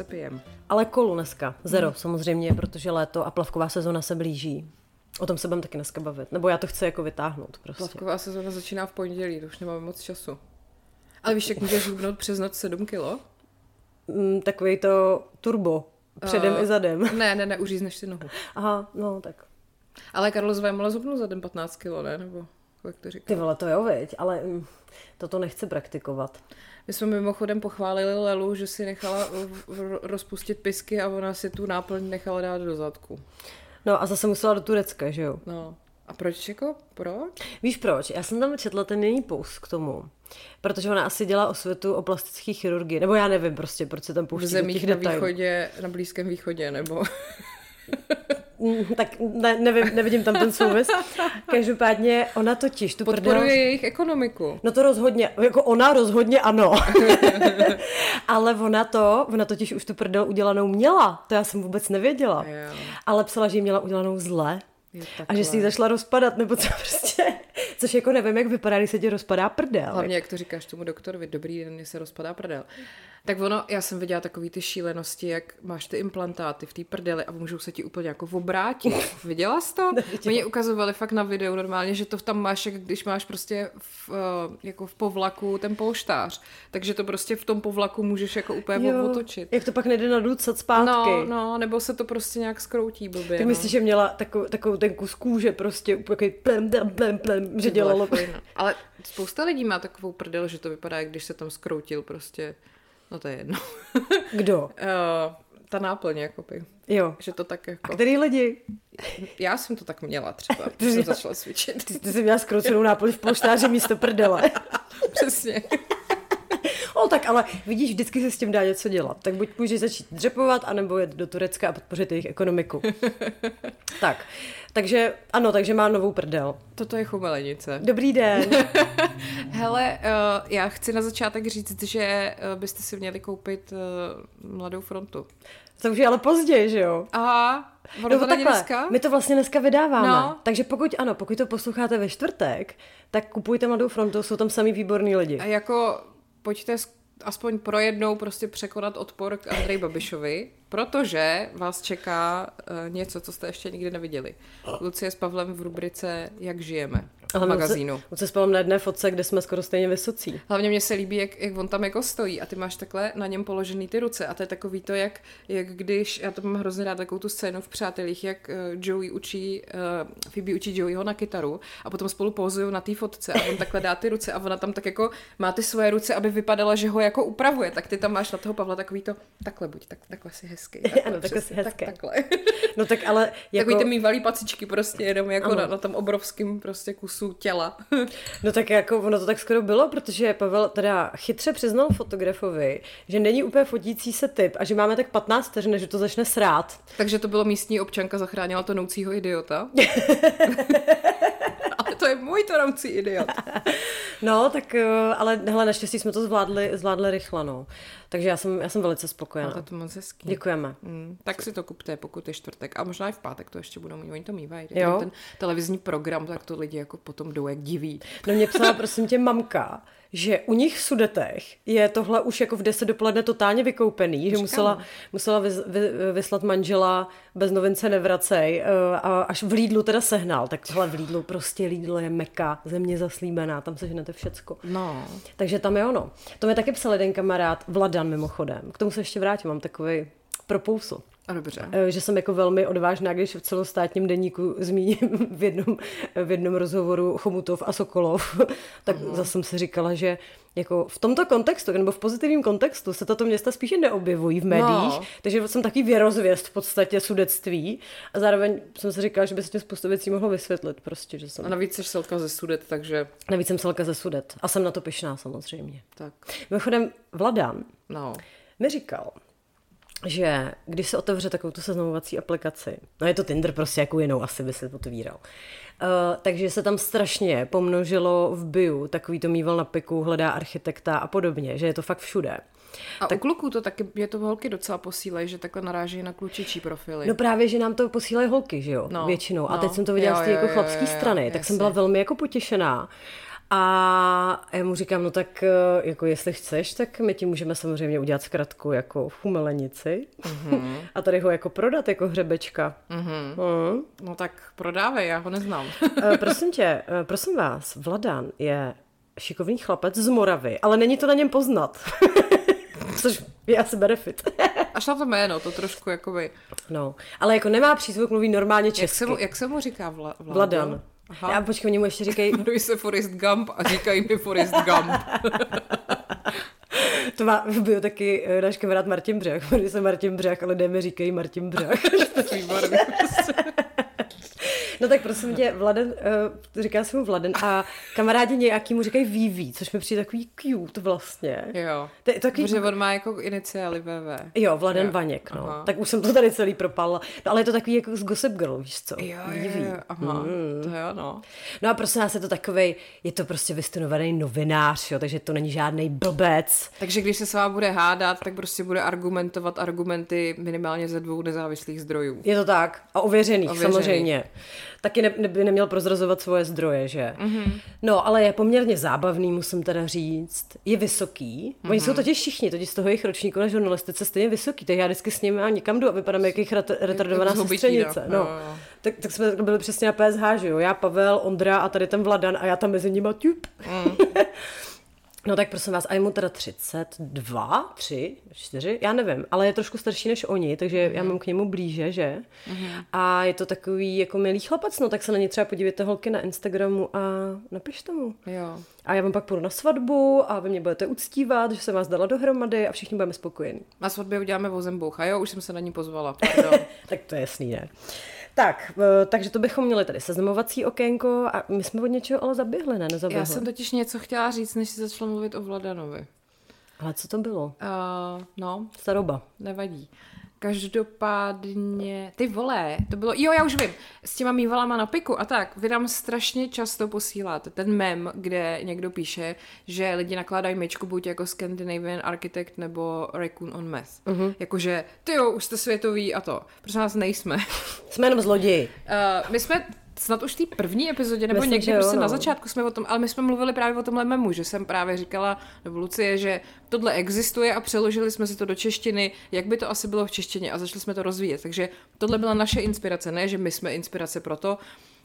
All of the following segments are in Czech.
zase pijem. Ale kolu dneska. Zero hmm. samozřejmě, protože léto a plavková sezona se blíží. O tom se budeme taky dneska bavit. Nebo já to chci jako vytáhnout prostě. Plavková sezóna začíná v pondělí, to už nemáme moc času. Ale víš, jak můžeš hubnout přes noc 7 kilo? Mm, takový to turbo. Předem Eh, i zadem. Ne, ne, ne, uřízneš si nohu. Aha, no tak. Ale Karlo Zvajmola zhubnul za den 15 kilo, ne? Nebo jak to Ty říká? vole, to jo, veď, ale mm, toto nechci praktikovat. My jsme mimochodem pochválili Lelu, že si nechala v- rozpustit pisky a ona si tu náplň nechala dát do zadku. No a zase musela do Turecka, že jo? No. A proč jako? Proč? Víš proč? Já jsem tam četla ten její post k tomu. Protože ona asi dělá osvětu o plastické chirurgii. Nebo já nevím prostě, proč se tam V pouští do zemích těch na detailů. východě, na Blízkém východě, nebo... Mm, tak ne, nevím, nevidím tam ten souvis. Každopádně ona totiž tu prdel... Podporuje jejich ekonomiku. No to rozhodně, jako ona rozhodně ano. Ale ona to, ona totiž už tu prdel udělanou měla. To já jsem vůbec nevěděla. Jo. Ale psala, že ji měla udělanou zle. A že si ji zašla rozpadat, nebo co prostě. Což jako nevím, jak vypadá, když se ti rozpadá prdel. Hlavně, jak to říkáš tomu doktorovi, dobrý den, mně se rozpadá prdel. Tak ono, já jsem viděla takový ty šílenosti, jak máš ty implantáty v té prdeli a můžou se ti úplně jako obrátit. Viděla jsi to? Oni ukazovali fakt na videu normálně, že to tam máš, jak když máš prostě v, eh, jako v povlaku ten polštář. Takže to prostě v tom povlaku můžeš jako úplně Jo, otočit. Jak to pak nejde naducat zpátky. No, no, nebo se to prostě nějak skroutí blbě. Tak no. myslíš, že měla takovou, takovou ten kus kůže prostě úplně plem, plem, plem, plem, že dělalo... Fajn. Ale spousta lidí má takovou prdel, že to vypadá, jak když se tam skroutil prostě. No to je jedno. Kdo? Uh, ta náplň, jakoby. Jo. Že to tak A jako... který lidi? Já jsem to tak měla třeba, když jsem začala cvičit. Ty, ty jsi měla skroucenou náplň v polštáři místo prdele. Přesně. O, tak ale vidíš, vždycky se s tím dá něco dělat. Tak buď můžeš začít dřepovat, anebo jet do Turecka a podpořit jejich ekonomiku. tak, takže ano, takže má novou prdel. Toto je chumelenice. Dobrý den. Hele, uh, já chci na začátek říct, že uh, byste si měli koupit uh, Mladou frontu. To už je ale pozdě, že jo? Aha, ono Nebo to takhle, dneska? my to vlastně dneska vydáváme. No. Takže pokud ano, pokud to posloucháte ve čtvrtek, tak kupujte Mladou frontu, jsou tam samý výborní lidi. A jako pojďte aspoň pro jednou prostě překonat odpor k Andrej Babišovi, protože vás čeká uh, něco, co jste ještě nikdy neviděli. Lucie s Pavlem v rubrice Jak žijeme v magazínu. On se spal na jedné fotce, kde jsme skoro stejně vysocí. Hlavně mně se líbí, jak, jak on tam jako stojí a ty máš takhle na něm položený ty ruce a to je takový to, jak, jak když, já to mám hrozně rád takovou tu scénu v Přátelích, jak uh, Joey učí, uh, Phoebe učí Joeyho na kytaru a potom spolu pouzují na té fotce a on takhle dá ty ruce a ona tam tak jako má ty svoje ruce, aby vypadala, že ho jako upravuje, tak ty tam máš na toho Pavla takový to, takhle buď, tak, takhle si Takhle, Ano, takhle si hezký. Tak, takhle. No tak ale Jako... Takový ty mývalý pacičky prostě jenom jako Ano. na, na tom obrovském prostě kusu těla. no tak jako ono to tak skoro bylo, protože Pavel teda chytře přiznal fotografovi, že není úplně fotící se typ a že máme tak 15 vteřin, než to začne srát. Takže to bylo místní občanka, zachránila tonoucího idiota. Ale to je můj tonoucí idiot. No, tak eh, ale hele, naštěstí jsme to zvládli, zvládli rychle, no. Takže já jsem, já jsem velice spokojená. No, to je moc hezký. Děkujeme. Mm, tak si to kupte, pokud je čtvrtek. A možná i v pátek to ještě budou mít. Oni to mývají. Jo. Ten televizní program, tak to lidi jako potom jdou jak diví. No mě psala prosím tě mamka, že u nich v Sudetech je tohle už jako v 10 dopoledne totálně vykoupený, že musela, musela vys, vy, vyslat manžela bez novince nevracej eh, a až v Lidlu teda sehnal. Tak tohle v Lidlu prostě Lidl je meka, země zaslíbená, tam seženete všecko. No. Takže tam je ono. To mi taky psal jeden kamarád, Vladan mimochodem. K tomu se ještě vrátím, mám takový propousu. Dobře. Eh, že jsem jako velmi odvážná, když v celostátním deníku zmíním v jednom, v jednom rozhovoru Chomutov a Sokolov, tak uh-huh. zase jsem si říkala, že jako v tomto kontextu, nebo v pozitivním kontextu se tato města spíše neobjevují v médiích, No. takže jsem takový věrozvěst v podstatě sudectví a zároveň jsem si říkala, že by se tím spoustu věcí mohlo vysvětlit prostě, že jsem... A navíc jsi selka ze Sudet, takže Navíc jsem selka ze Sudet a jsem na to pyšná samozřejmě. tak. Mimochodem Vladan No. mi říkal, že když se otevře takovou tu seznamovací aplikaci, no je to Tinder prostě jako jinou asi by se otvíral, uh, takže se tam strašně pomnožilo v bio, takový to mýval na piku, hledá architekta a podobně, že je to fakt všude. A tak, u kluků to taky, je to holky docela posílají, že takhle naráží na klučičí profily. No právě, že nám to posílají holky, že jo, no, většinou. A no, teď jsem to viděla jo, z té jako chlapské strany, jo, tak jasně. jsem byla velmi jako potěšená. A já mu říkám, no tak eh, jako jestli chceš, tak my ti můžeme samozřejmě udělat zkratku jako v chumelenici mm-hmm. a tady ho jako prodat jako hřebečka. Mm-hmm. Mm. No tak prodávej, já ho neznám. Eh, prosím tě, eh, prosím vás, Vladan je šikovný chlapec z Moravy, ale není to na něm poznat. Což je asi benefit. Až na to jméno, to trošku jakoby... No, ale jako nemá přízvuk, mluví normálně česky. Jak se mu, jak se mu říká vla, Vladan? Aha. Já počkej, oni mu ještě říkají... Jmenuji se Forrest Gump a říkají mi Forrest Gump. to má byl taky eh, náš kamarád Martin Břech. Jmenuji se Martin Břech, ale lidé mi říkají Martin Břech. Výborný. No tak prosím tě, Vladen, uh, říká se mu Vladen a kamarádi nějaký mu říkají VV, což mi přijde takový cute vlastně. Jo, to, to takový... protože on má jako iniciály VV. Jo, Vladen jo. Vaněk, no. Aha. Tak už jsem to tady celý propala. No ale je to takový jako z Gossip Girl, víš co? Jo, VV. Jo, aha, mm. to jo, no. No a prosím nás je to takový, je to prostě vystunovaný novinář, jo, takže to není žádný blbec. Takže když se s vámi bude hádat, tak prostě bude argumentovat argumenty minimálně ze dvou nezávislých zdrojů. Je to tak. A ověřených, ověřených. samozřejmě taky ne, by neměl prozrazovat svoje zdroje, že? Mm-hmm. No, ale je poměrně zábavný, musím teda říct. Je vysoký. Mm-hmm. Oni jsou totiž všichni, totiž z toho jejich ročníku na žurnalistice stejně vysoký, tak já vždycky s nimi a nikam jdu a vypadám jak jejich retardovaná sestřenice. No. No, no. Tak, tak jsme byli přesně na PSH, že jo? Já, Pavel, Ondra a tady ten Vladan a já tam mezi nimi tup. Mm. No tak prosím vás, a je mu teda 32, 3, 4, já nevím, ale je trošku starší než oni, takže mm. já mám k němu blíže, že? Mm. A je to takový jako milý chlapec, no tak se na ně třeba podívejte holky na Instagramu a napište mu. Jo. A já vám pak půjdu na svatbu a vy mě budete uctívat, že jsem vás dala dohromady a všichni budeme spokojení. Na svatbě uděláme vozembuch a jo, už jsem se na ní pozvala. tak to je jasný, ne? Tak, eh, takže to bychom měli tady seznamovací okénko a my jsme od něčeho ale zaběhli, ne? Nezaběhli. Já jsem totiž něco chtěla říct, než si začala mluvit o Vladanovi. Ale co to bylo? Uh, no. Staroba. Nevadí. Každopádně, ty vole, to bylo, jo, já už vím, s těma mývalama na piku a tak, vy nám strašně často posíláte ten mem, kde někdo píše, že lidi nakládají myčku buď jako Scandinavian Architect nebo Raccoon on Meth. Uh-huh. Jakože, ty jo, už jste světový a to. Prosím nás, nejsme. Jsme jenom zloději. Uh, my jsme snad už v té první epizodě, nebo Myslím, někdy prostě jo, no. na začátku jsme o tom, ale my jsme mluvili právě o tomhle memu, že jsem právě říkala, nebo Lucie, že tohle existuje a přeložili jsme si to do češtiny, jak by to asi bylo v češtině a začali jsme to rozvíjet. Takže tohle byla naše inspirace, ne, že my jsme inspirace pro to,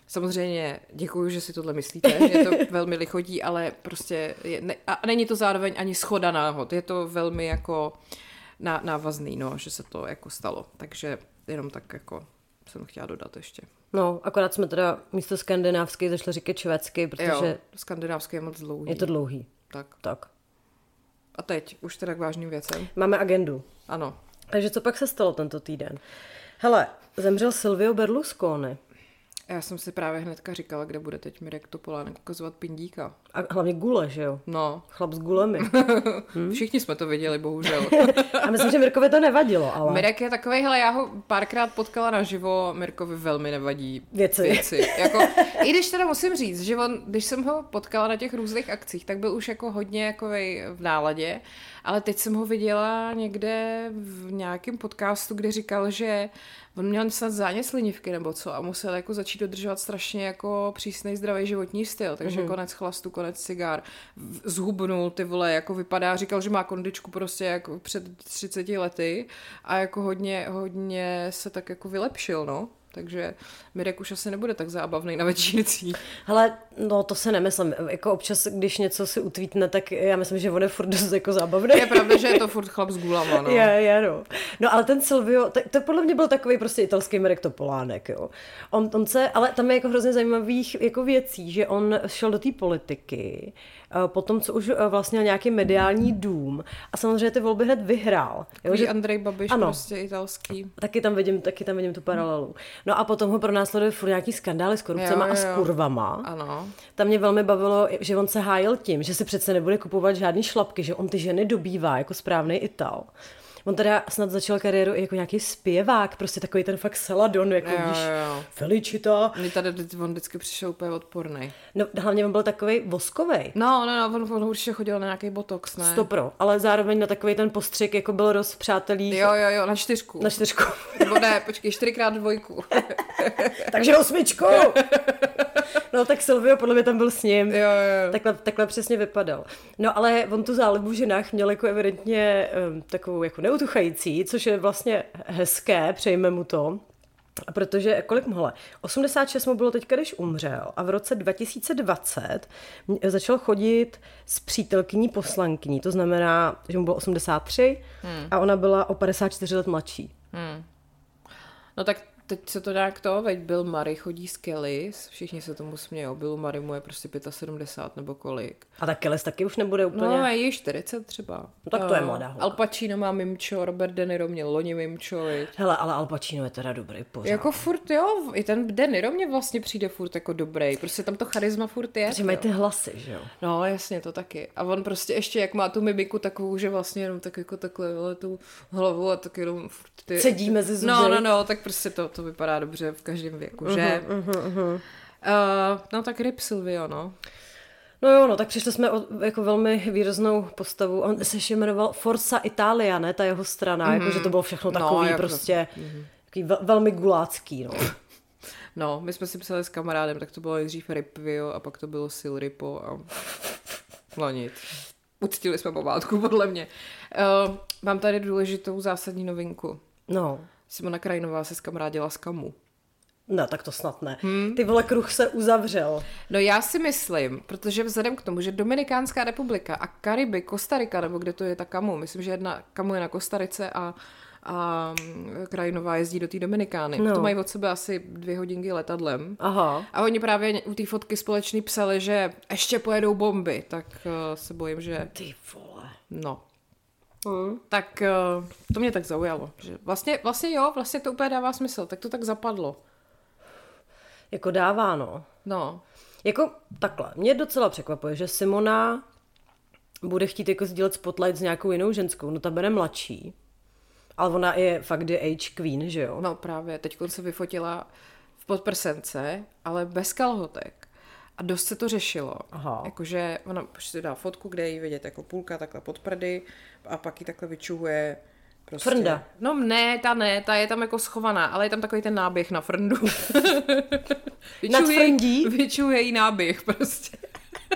Samozřejmě děkuji, že si tohle myslíte, je to velmi lichodí, ale prostě je, ne, a není to zároveň ani schoda náhod, je to velmi jako návazný, no, že se to jako stalo, takže jenom tak jako jsem chtěla dodat ještě. No, akorát jsme teda místo skandinávský zašli říkat švédsky, protože... Jo, skandinávský je moc dlouhý. Je to dlouhý. Tak. Tak. A teď, už teda k vážným věcem. Máme agendu. Ano. Takže co pak se stalo tento týden? Hele, zemřel Silvio Berlusconi. Já jsem si právě hnedka říkala, kde bude teď Mirek Topolánek ukazovat pindíka. A hlavně gule, že jo? No. Chlap s gulemi. hmm? Všichni jsme to viděli, bohužel. a myslím, že Mirkovi to nevadilo, ale... Mirek je takový, hele, já ho párkrát potkala naživo, Mirkovi velmi nevadí věci. věci. Jako, I když teda musím říct, že on, když jsem ho potkala na těch různých akcích, tak byl už jako hodně jako v náladě, ale teď jsem ho viděla někde v nějakém podcastu, kde říkal, že on měl snad zánět slinivky nebo co a musel jako začít dodržovat strašně jako přísný zdravý životní styl, takže mm-hmm. konec chlastu, konec cigár, zhubnul ty vole, jako vypadá, říkal, že má kondičku prostě jako před 30 lety a jako hodně, hodně se tak jako vylepšil, no takže Mirek už asi nebude tak zábavný na večírcích. Hele, no to se nemyslím. Jako občas, když něco si utvítne, tak já myslím, že on je furt dost jako zábavný. Je pravda, že je to furt chlap s gulama, no. Je, je, no. No ale ten Silvio, to, to podle mě byl takový prostě italský Mirek Topolánek, jo. On, on se, ale tam je jako hrozně zajímavých jako věcí, že on šel do té politiky, potom, co už eh, vlastně nějaký mediální dům a samozřejmě ty volby hned vyhrál. Jo, že... Andrej Babiš ano, prostě italský. Taky tam vidím, taky tam vidím tu paralelu. No a potom ho pronásleduje furt nějaký skandály s korupcemi a s kurvama. Ano. Tam mě velmi bavilo, že on se hájil tím, že si přece nebude kupovat žádný šlapky, že on ty ženy dobývá jako správný Ital On teda snad začal kariéru i jako nějaký zpěvák, prostě takový ten fakt Saladon, jako Jo, víš, jo. Felicita. Mně tady on vždycky přišel úplně odporný. No, hlavně on byl takový voskovej. No, no, no, on, on určitě chodil na nějaký botox, ne? Stopro, ale zároveň na takový ten postřik, jako byl roz v přátelích Jo, jo, jo, na čtyřku. na čtyřku. Nebo ne, počkej, čtyřikrát dvojku. Takže osmičku! No tak Silvio podle mě tam byl s ním. Jo, jo. Takhle, takhle přesně vypadal. No ale on tu zálibu v ženách měl jako evidentně um, takovou jako neutuchající, což je vlastně hezké, přejme mu to. Protože kolik mohle? 86 mu bylo teďka, když umřel a v roce 2020 mě- začal chodit s přítelkyní poslankyní, to znamená, že mu bylo 83 hmm. a ona byla o 54 let mladší. No tak teď se to nějak to, veď Bill Murray chodí s Kelly, všichni se tomu smějou, Bill Murray mu je prostě 75 nebo kolik. A tak Kelly taky už nebude úplně... No, je 40 třeba. No tak to je Eh, mladá holka. Al Pacino má Mimčo, Robert De Niro měl loni Mimčo? Hele, ale Al Pacino je teda dobrý pořád. Jako furt, jo, i ten De Niro mě vlastně přijde furt jako dobrý, prostě tam to charisma furt je. Protože mají ty hlasy, že jo? No, jasně, to taky. A on prostě ještě, jak má tu mimiku takovou, že vlastně jenom tak jako takhle tu hlavu a tak jenom furt ty... Sedí mezi zuby. No, no, no, tak prostě to, to vypadá dobře v každém věku, že? Mhm, Uh, no tak Rip Silvio, no. No jo, no, tak přišli jsme o jako velmi výraznou postavu. On se ještě jmenoval Forza Italia, ne, ta jeho strana, mm-hmm. jakože to bylo všechno No, takový jako- prostě, mm-hmm. takový vel, velmi gulácký, no. No, my jsme si psali s kamarádem, tak to bylo nejdřív Ripvio a pak to bylo Sil Ripo a no nic. Uctili jsme památku, podle mě. Uh, mám tady důležitou zásadní novinku. No, Simona Krajinová se s kamarádila s Kamu. no, tak to snad ne. Hmm. Ty vole, kruh se uzavřel. No já si myslím, protože vzhledem k tomu, že Dominikánská republika a Kariby, Kostarika, nebo kde to je ta Kamu, myslím, že jedna Kamu je na Kostarice a, a mm, Krajinová jezdí do té Dominikány. No. No. To mají od sebe asi dvě hodinky letadlem. Aha. A oni právě u té fotky společný psali, že ještě pojedou bomby, tak uh, se bojím, že Ty vole. no. Mm. Tak uh, to mě tak zaujalo. Že vlastně, vlastně jo, vlastně to úplně dává smysl, tak to tak zapadlo. Jako dává, no. No, Jako takhle, mě docela překvapuje, že Simona bude chtít jako sdílet spotlight s nějakou jinou ženskou, no ta bude mladší. Ale ona je fakt the age queen, že jo? no právě, teď se vyfotila v podprsence, ale bez kalhotek. A dost se to řešilo. Aha. Jakože ona si dá fotku, kde ji vidět jako půlka takhle pod prdy a pak ji takhle vyčuhuje prostě. Frnda. No ne, ta ne, ta je tam jako schovaná, ale je tam takový ten náběh na frndu. Frndí? Vyčuhuje jí náběh prostě.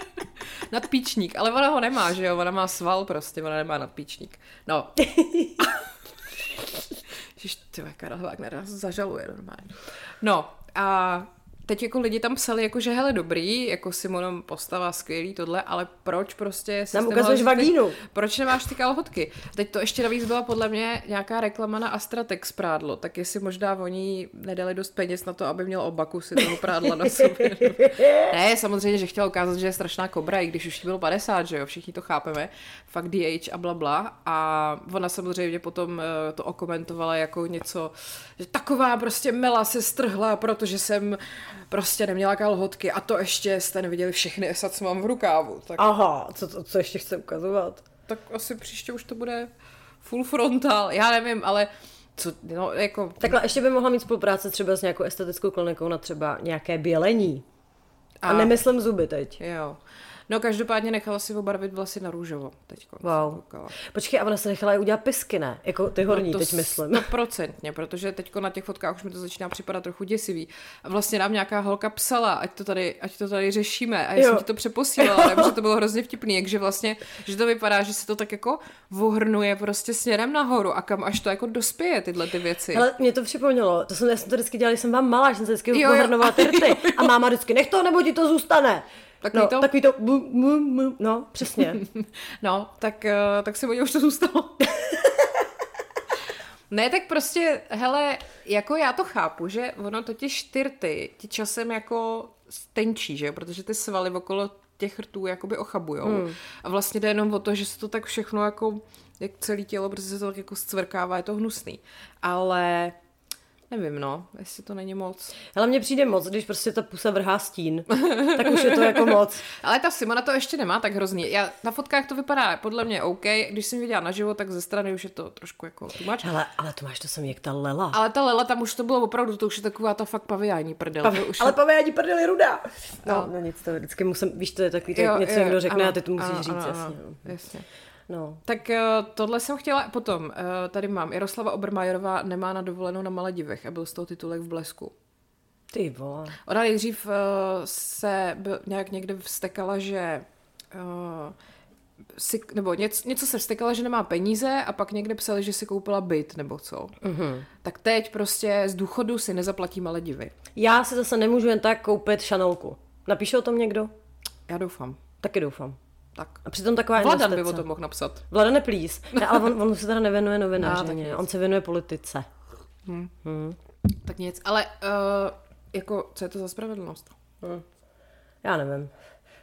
nadpíčník, ale ona ho nemá, že jo, ona má sval prostě, ona nemá nadpíčník. No. Ježiš, ty Karel Wagner nás zažaluje normálně. No a teď jako lidi tam psali, jako, že hele dobrý, jako Simonom postava skvělý tohle, ale proč prostě... si Nám ukazuješ vagínu. Proč nemáš ty kalhotky? Teď to ještě navíc byla podle mě nějaká reklama na Astratex prádlo, tak jestli možná oni nedali dost peněz na to, aby měl oba kusy toho prádla na sobě. ne, samozřejmě, že chtěl ukázat, že je strašná kobra, i když už jí bylo 50, že jo, všichni to chápeme, fakt DH a bla bla. A ona samozřejmě potom eh, to okomentovala jako něco, že taková prostě mela se strhla, protože jsem prostě neměla kalhotky a to ještě jste neviděli všechny esat, co mám v rukávu. Tak Aha, co, co, co ještě chce ukazovat? tak asi příště už to bude full frontal, já nevím, ale co, no, jako... Takhle ještě by mohla mít spolupráce třeba s nějakou estetickou klinikou na třeba nějaké bělení. A, A- nemyslím zuby teď. Jo. No každopádně nechala si obarvit vlasy na růžovo teďko. Wow. koukala. Počkej, a ona se nechala i udělat pisky, ne? Jako ty horní, No teď to myslím. Stoprocentně, protože teďko na těch fotkách už mi to začíná připadat trochu děsivý. A vlastně nám nějaká holka psala, ať to tady, ať to tady řešíme. A já Jo. jsem ti to přeposílala, protože to bylo hrozně vtipný, jakže vlastně, že to vypadá, že se to tak jako vohrnuje prostě směrem nahoru a kam až to jako dospěje tyhle ty věci. Ale mě to připomnělo, to jsem, já jsem to vždycky dělala, když jsem vám malá, že jsem se vždycky Jo, jo. ty rty. A máma vždycky, nech to, nebo ti to zůstane. Takový no, to- Takový to, bu, bu, bu, no, přesně. No, tak, eh, tak si oni už to zůstalo. ne, tak prostě, hele, jako já to chápu, že ono totiž ty rty ti časem jako stenčí, že protože ty svaly okolo těch rtů jakoby ochabujou. Hmm. A vlastně jde jenom o to, že se to tak všechno jako, jak celé tělo, protože se to tak jako zcvrkává, je to hnusný. Ale Nevím, no, jestli to není moc. Ale mně přijde moc, když prostě ta pusa vrhá stín. tak už je to jako moc. Ale ta Simona to ještě nemá tak hrozný. Já, na fotkách to vypadá podle mě OK. Když jsem viděla naživo, tak ze strany už je to trošku jako tumač. Ale, ale to máš to jsem jak ta Lela. Ale ta Lela tam už to bylo opravdu, to už je taková ta fakt paviání prdel. Pav, už ale paviání prdel je rudá. No, no, no nic, to vždycky musím, víš, to je takový, to, jo, něco jo, někdo řekne ano, a ty to musíš ano, říct, ano, jasně. Ano, no. jasně. No. Tak uh, tohle jsem chtěla potom. Uh, tady mám. Jaroslava Obermajerová nemá na dovolenou na Maledivech a byl z toho titulek v blesku. Ty vole. Ona nejdřív uh, se byl, nějak někde vstekala, že uh, si, nebo něco, něco se vstekala, že nemá peníze a pak někde psali, že si koupila byt nebo co. Uh-huh. Tak teď prostě z důchodu si nezaplatí Maledivy. Já si zase nemůžu jen tak koupit šanelku. Napíše o tom někdo? Já doufám. Taky doufám. Tak. A přitom taková Vladan by o tom mohl napsat. Vladan please. Ne, ale on, on se teda nevěnuje novinářině, on se věnuje politice. Hmm. Hmm. Tak nic, ale uh, jako, co je to za spravedlnost? Hmm. Já nevím.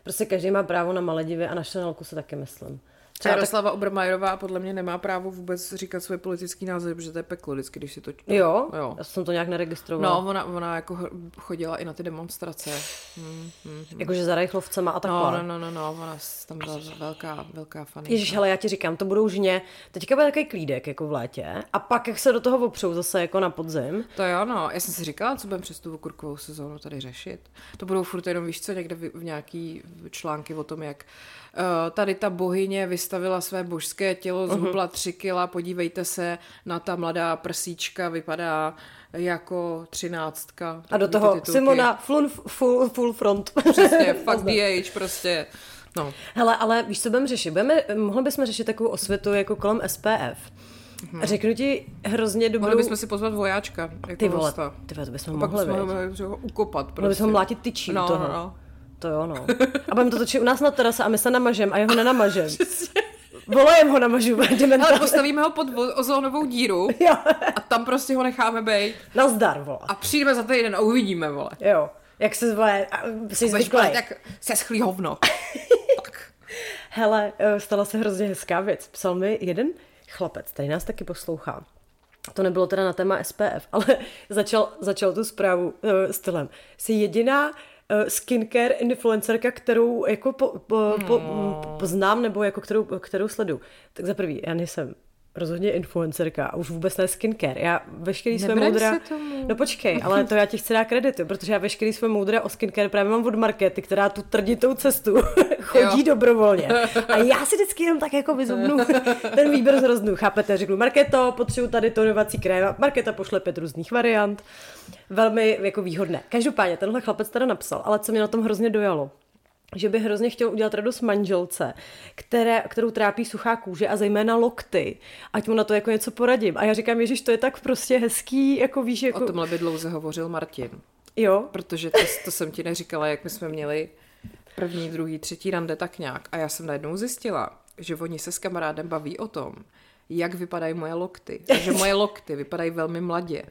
Prostě každý má právo na Maledivy a na šanelku se taky myslím. Třeba Jaroslava tak... Obermajerová podle mě nemá právo vůbec říkat svoje politický názory, protože to je peklo vždycky, když si to čtu. Jo? jo? Já jsem to nějak neregistrovala. No, ona, ona jako chodila i na ty demonstrace. Hmm, hmm, hmm. Jakože za Rejchlovcema a takhle. No, no, no, no, no, ona tam byla velká, velká faninka. Ježíš, ale já ti říkám, to budou žně. Teďka bude takový klídek jako v létě a pak jak se do toho opřou zase jako na podzim. To jo, no. Já jsem si říkala, co budeme přes tu kurkovou sezónu tady řešit. To budou furt jenom, víš co, někde v, v nějaký články o tom, jak uh, tady ta bohyně vystavila své božské tělo, zhubla tři kila, podívejte se na ta mladá prsíčka, vypadá jako třináctka. A do toho Simona full, full, full front. Přesně, fuck the age, prostě. No. Hele, ale víš, co budeme řešit? Budeme, mohli bychom řešit takovou osvětu jako kolem SPF. Hmm. Řeknu ti hrozně dobrou... Mohli bychom si pozvat vojáčka. Jako ty vole, ty vole, to bychom mohli, Pak bychom ho ukopat. Prostě. Mohli bychom mlátit tyčí no, toho. No, no. To jo, no. A budeme to točit u nás na terase a my se namažem a jeho nenamažem. Volajem ho namažu, Ale postavíme ho pod ozónovou díru jo. a tam prostě ho necháme být. Nazdar, vole. A přijdeme za týden a uvidíme, vole. Jo. Jak se zvole, jsi zvyklý. Tak se schlí hovno. Hele, eh, stala se hrozně hezká věc. Psal mi jeden chlapec, tady nás taky poslouchá. To nebylo teda na téma SPF, ale začal, začal tu zprávu uh, stylem. Jsi jediná skincare influencerka, kterou jako po, po, po, no. poznám nebo jako kterou, kterou sledu. Tak za prvý, já nejsem rozhodně influencerka a už vůbec ne skincare. Já veškerý své moudra... No počkej, ale to já ti chci dát kreditu, protože já veškerý své moudra o skincare právě mám od Markety, která tu trditou cestu chodí jo. dobrovolně. A já si vždycky jenom tak jako vyzobnu ten výběr z rozdnu, chápete? Řeknu, Marketo, potřebuji tady tonovací krém. Marketa pošle pět různých variant. Velmi jako výhodné. Každopádně, tenhle chlapec teda napsal, ale co mě na tom hrozně dojalo, že by hrozně chtěl udělat radost manželce, které, kterou trápí suchá kůže a zejména lokty, ať mu na to jako něco poradím. A já říkám, Ježíš, to je tak prostě hezký, jako víš, jako... O tomhle by dlouze hovořil Martin. Jo? Protože to, to jsem ti neříkala, jak my jsme měli první, druhý, třetí rande tak nějak. A já jsem najednou zjistila, že oni se s kamarádem baví o tom, jak vypadají moje lokty. že moje lokty vypadají velmi mladě.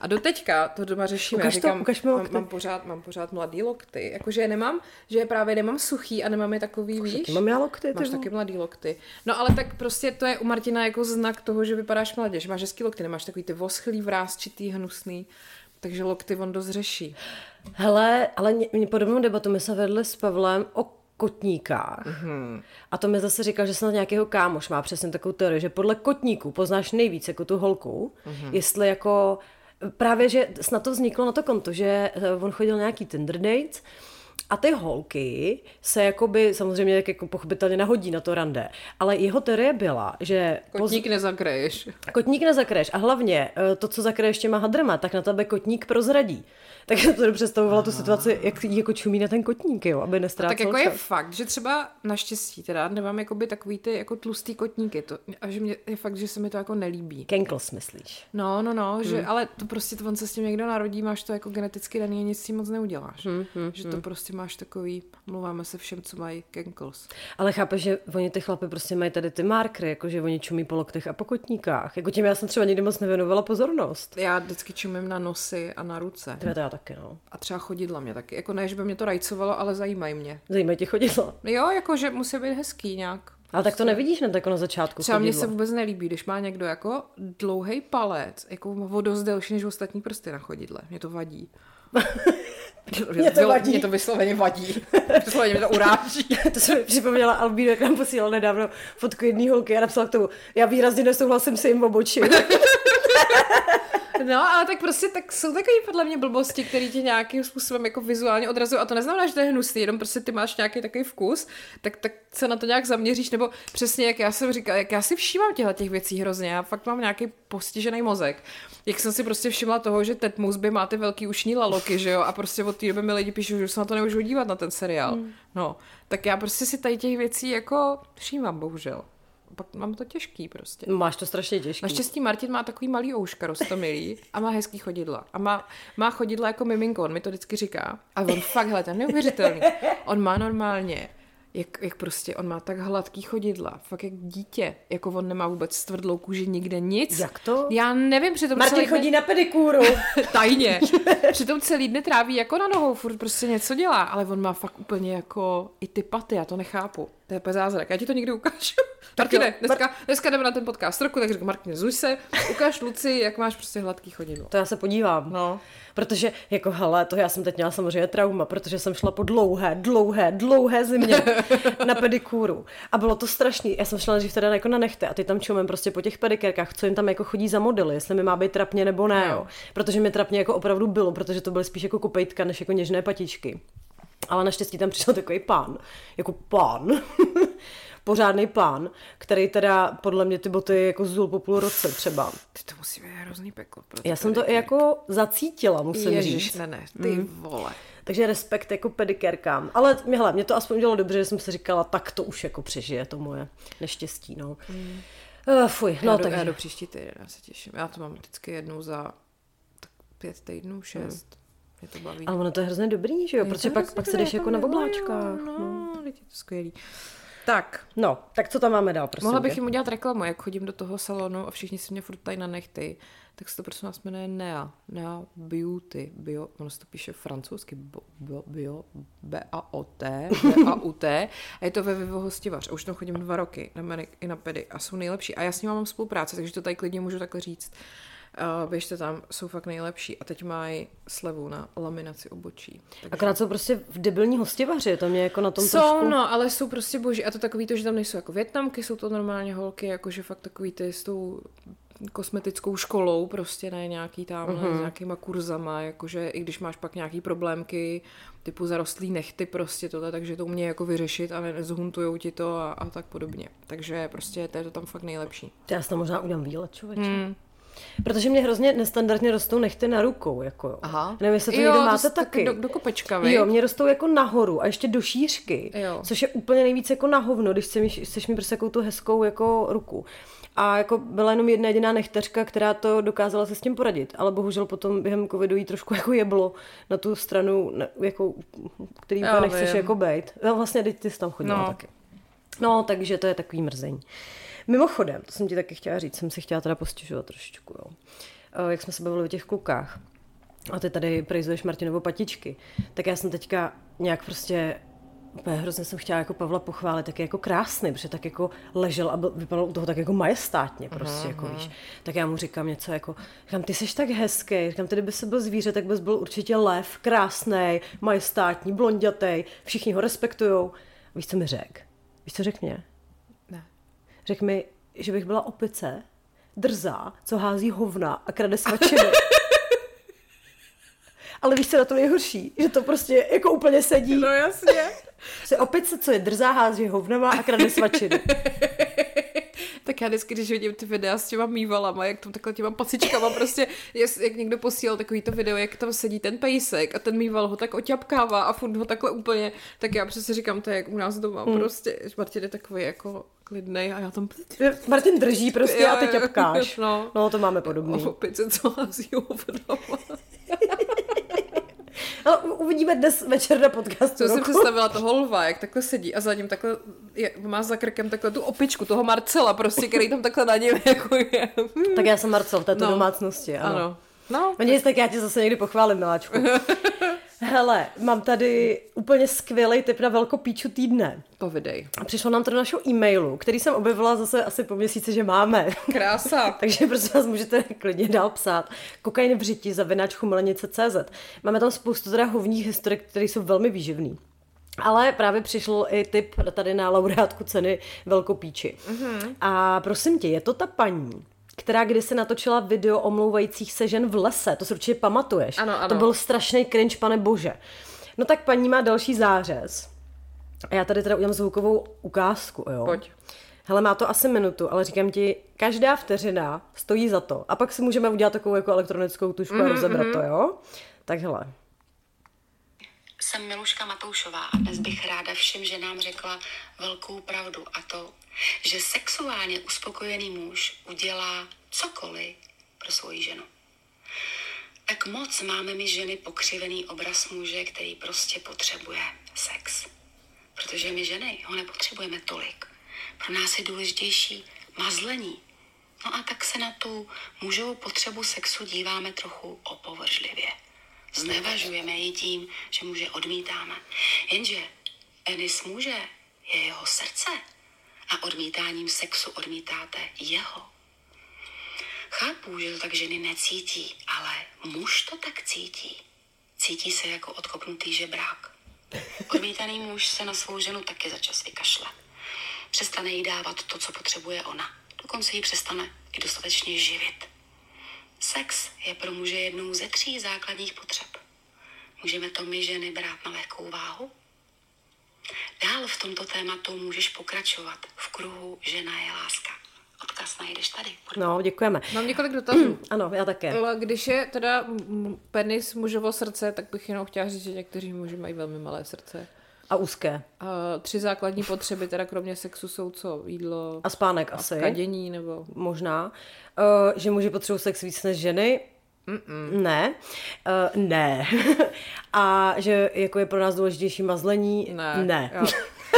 A do teďka to doma řešíme. Ukaž to, říkám, ukaž mi mám, mám, pořád, mám pořád mladý lokty. Jakože je nemám, že je právě nemám suchý a nemám je takový, Už víš? Mám já lokty. Máš taky mladý lokty. No ale tak prostě to je u Martina jako znak toho, že vypadáš mladě, že máš hezký lokty, nemáš takový ty voschlý, vrázčitý, hnusný. Takže lokty on dost řeší. Hele, ale mě podobnou debatu my se vedli s Pavlem o kotníkách. Mm-hmm. A to mi zase říkal, že snad nějakého kámoš má přesně takovou teorii, že podle kotníků poznáš nejvíc jako tu holku, mm-hmm. jestli jako právě, že snad to vzniklo na to konto, že eh, on chodil nějaký Tinder dates a ty holky se jakoby samozřejmě tak jako pochopitelně nahodí na to rande, ale jeho teorie byla, že... Kotník poz... nezakreješ. Kotník nezakreješ a hlavně eh, to, co zakreješ těma hadrema, tak na tebe kotník prozradí. Tak jsem to představovala tu situaci, jak jako čumí na ten kotník, jo, aby nestrácel Tak jako čas. je fakt, že třeba naštěstí teda nemám jakoby takový ty jako tlustý kotníky, to, a že mě je fakt, že se mi to jako nelíbí. Kenkles myslíš? No, no, no, hmm. že, ale to prostě, to on se s tím někdo narodí, máš to jako geneticky daný a nic s tím moc neuděláš. Hmm, hmm, že to hmm. prostě máš takový, mluváme se všem, co mají kenkles. Ale chápeš, že oni ty chlapy prostě mají tady ty markry, jako že oni čumí po loktech a po kotníkách. Jako tím já jsem třeba nikdy moc nevěnovala pozornost. Já vždycky čumím na nosy a na ruce. To já taky, no. A třeba chodidla mě taky. Jako ne, že by mě to rajcovalo, ale zajímají mě. Zajímají tě chodidla? Jo, jako že musí být hezký nějak. Ale tak to nevidíš hned jako na začátku Třeba mně se vůbec nelíbí, když má někdo jako dlouhý palec, jako o dost delší než ostatní prsty na chodidle. Mě to vadí. Mě to vadí. Mě to vysloveně vadí. Vysloveně mě to uráží. To se mi připomněla Albína, jak nám posílal nedávno fotku jedné holky a napsala k tomu, já výrazně nesouhlasím se jim obočím. No, ale tak prostě tak jsou takové podle mě blbosti, které tě nějakým způsobem jako vizuálně odrazují. A to neznamená, že to je hnusný, jenom prostě ty máš nějaký takový vkus, tak, tak se na to nějak zaměříš, nebo přesně jak já jsem říkala, jak já si všímám těchto těch věcí hrozně. Já fakt mám nějaký postižený mozek. Jak jsem si prostě všimla toho, že Ted Mosby má ty velký ušní laloky, že jo, a prostě od té doby mi lidi píšou, že se na to nemůžu dívat na ten seriál. Hmm. No, tak já prostě si tady těch věcí jako všímám, bohužel. Pak mám to těžký prostě. Máš to strašně těžké. Naštěstí Martin má takový malý ouška rostomilý a má hezký chodidla. A má, má chodidla jako miminko, on mi to vždycky říká. A on fakt, hele, to je neuvěřitelný. On má normálně, jak, jak prostě, on má tak hladký chodidla, fakt jak dítě. Jako on nemá vůbec tvrdlou kůži nikde nic. Jak to? Já nevím, přitom Martin celý chodí na pedikúru. den, tajně. Přitom celý dny tráví jako na nohou, furt prostě něco dělá, ale on má fakt úplně jako i ty paty, já to nechápu. To je úplně zázrak. Já ti to někdy ukážu. Martine, jo, dneska, dneska jdeme na ten podcast roku, tak řekl Martin, zuj se, ukáž Luci, jak máš prostě hladký chodidlo. To já se podívám. No. Protože, jako hele, to já jsem teď měla samozřejmě trauma, protože jsem šla po dlouhé, dlouhé, dlouhé zimě na pedikúru. A bylo to strašný. Já jsem šla nejdřív teda jako na nechty a ty tam čumem prostě po těch pedikérkách, co jim tam jako chodí za modely, jestli mi má být trapně nebo ne, jo. Protože mi trapně jako opravdu bylo, protože to byly spíš jako kopejtka, než jako něžné patičky. Ale naštěstí tam přišel takový pán, jako pán, pořádný pán, který teda podle mě ty boty jako zul po půl roce třeba. Ty to musí být hrozný peklo. Já jsem to i jako zacítila, musím Ježiš, říct. ne, ne, ty mm. vole. Takže respekt jako pedikérkám. Ale mě, hele, mě to aspoň dělalo dobře, že jsem si říkala, tak to už jako přežije to moje neštěstí, no. Mm. Uh, fuj, No, no já, do, takže. já do příští týden, já se těším. Já to mám vždycky jednou za tak pět týdnů, šest. Mm. Mě to baví. Ale ono to je hrozně dobrý, že jo? Je Protože to pak, pak se jdeš jako na obláčkách. No, No. je to skvělý. Tak, no, tak co tam máme dál, prosím? Mohla tě? bych jim udělat reklamu, jak chodím do toho salonu a všichni si mě furt ptají na nechty, tak se to prosím vás jmenuje Nea. Nea Beauty. Bio, ono se to píše francouzsky. Bio, bio, B-A-O-T. B-A-U-T. A je to ve Vivo Hostivař. A už tam chodím dva roky na manik i na pedy a jsou nejlepší. A já s nimi mám spolupráci, takže to tady klidně můžu takhle říct. Uh, běžte tam, jsou fakt nejlepší. A teď mají slevu na laminaci obočí. Takže... Akorát jsou prostě v debilní hostivaři, to mě jako na tom Jsou, trošku... no, ale jsou prostě boží. A to takový to, že tam nejsou jako větnamky, jsou to normálně holky, jakože fakt takový ty s tou kosmetickou školou, prostě ne nějaký tam, uh-huh. s nějakýma kurzama, jakože i když máš pak nějaký problémky, typu zarostlý nechty prostě tohle, takže to umějí jako vyřešit a nezhuntujou ti to a, a tak podobně. Takže prostě to je to tam fakt nejlepší. Já si tam možná udělám výlet, člověče. Hmm. Protože mě hrozně nestandardně rostou nechty na rukou, jako. Aha. Nevím, jestli to Jo, někdo to máte jsi taky. Do, do kopečka, vy? Jo, mě rostou jako nahoru a ještě do šířky, Jo. což je úplně nejvíc jako na hovno, když chceš, chceš mít prostě takovou tu hezkou jako ruku. A jako byla jenom jedna jediná nechteřka, která to dokázala se s tím poradit, ale bohužel potom během covidu jí trošku jako jeblo na tu stranu, jako, který úplně nechceš vím. jako bejt. No vlastně, teď ty jsi tam chodila No. taky. No, takže to je takový mrzení. Mimochodem, to jsem ti taky chtěla říct, jsem si chtěla teda postěžovat trošičku, jo. Eh, Jak jsme se bavili o těch klukách, a ty tady prejzuješ Martinovo patičky, tak já jsem teďka nějak prostě úplně hrozně jsem chtěla jako Pavla pochválit, tak je jako krásný, protože tak jako ležel a byl, vypadal u toho tak jako majestátně prostě, jako víš. Tak já mu říkám něco jako, říkám, ty jsi tak hezký, říkám, ty kdyby se byl zvíře, tak bys byl určitě lev, krásný, majestátní, blondětej, všichni ho respektujou. Víš, co mi řek? Víš, co řekl mě? Řekl mi, že bych byla opice, drzá, co hází hovna a krade svačiny. Ale víš, co na to nejhorší? Že to prostě jako úplně sedí. No jasně. Jsi opice, co je drzá, hází hovnama a krade svačiny. Tak já vždycky, když vidím ty videa s těma mývalama, jak tam takhle těma pasičkama prostě, jak někdo posílal takový to video, jak tam sedí ten pejsek a ten mýval ho tak oťapkává a furt ho takhle úplně, tak já přesně říkám, to je jak u nás doma Mm. prostě, Martin je takový jako klidnej a já tam Martin drží prostě Jo, a ty ťapkáš. no. No, to máme podobný. opice, co hází. Ale uvidíme dnes večer na podcastu Co jsem představila toho lva, jak takhle sedí a za ním takhle je, má za krkem takhle tu opičku, toho Marcela prostě, který tam takhle na něm jako je. Tak já jsem Marcel v této No. domácnosti, ano. Ano. No, No nic, tak já tě zase někdy pochválím, miláčku. Hele, mám tady úplně skvělý tip na velkopíču týdne. Povidej. Přišlo nám to do našeho e-mailu, který jsem objevila zase asi po měsíci, že máme. Krása. Takže prosím vás, můžete klidně dál psát. Kokain v řiti za CZ. Máme tam spoustu teda hovních historik, které jsou velmi výživný. Ale právě přišel i tip tady na laureátku ceny Velkopíči. Mm-hmm. A prosím tě, je to ta paní, která kdysi natočila video omlouvajících se žen v lese. To si určitě pamatuješ. Ano, ano. To byl strašný cringe, pane bože. No tak paní má další zářez. A já tady teda udělám zvukovou ukázku, jo. Pojď. Hele, má to asi minutu, ale říkám ti, každá vteřina stojí za to. A pak si můžeme udělat takovou jako elektronickou tušku mm-hmm. a rozebrat to, jo? Tak hele. Jsem Miluška Matoušová a dnes bych ráda všem ženám řekla velkou pravdu a to, že sexuálně uspokojený muž udělá cokoliv pro svoji ženu. Tak moc máme my ženy pokřivený obraz muže, který prostě potřebuje sex. Protože my ženy ho nepotřebujeme tolik. Pro nás je důležitější mazlení. No a tak se na tu mužovou potřebu sexu díváme trochu opovržlivě. Znevažujeme ji tím, že muže odmítáme. Jenže penis muže je jeho srdce a odmítáním sexu odmítáte jeho. Chápu, že to tak ženy necítí, ale muž to tak cítí. Cítí se jako odkopnutý žebrák. Odmítaný muž se na svou ženu taky za čas vykašle. Přestane jí dávat to, co potřebuje ona. Dokonce jí přestane i dostatečně živit. Sex je pro muže jednou ze tří základních potřeb. Můžeme to my ženy brát na lehkou váhu? Dál v tomto tématu můžeš pokračovat v kruhu Žena je láska. Odkaz najdeš tady. No, děkujeme. Mám několik dotazů. Ano, já také. Ale Když je teda penis mužovo srdce, tak bych jenom chtěla říct, že někteří muži mají velmi malé srdce. A úzké. A tři základní potřeby, teda kromě sexu, jsou co? Jídlo A spánek a asi. kadění, nebo... Možná. Uh, že muži potřebují sex víc než ženy. Mm-mm. Ne. Uh, ne. a že jako je pro nás důležitější mazlení. Ne. ne.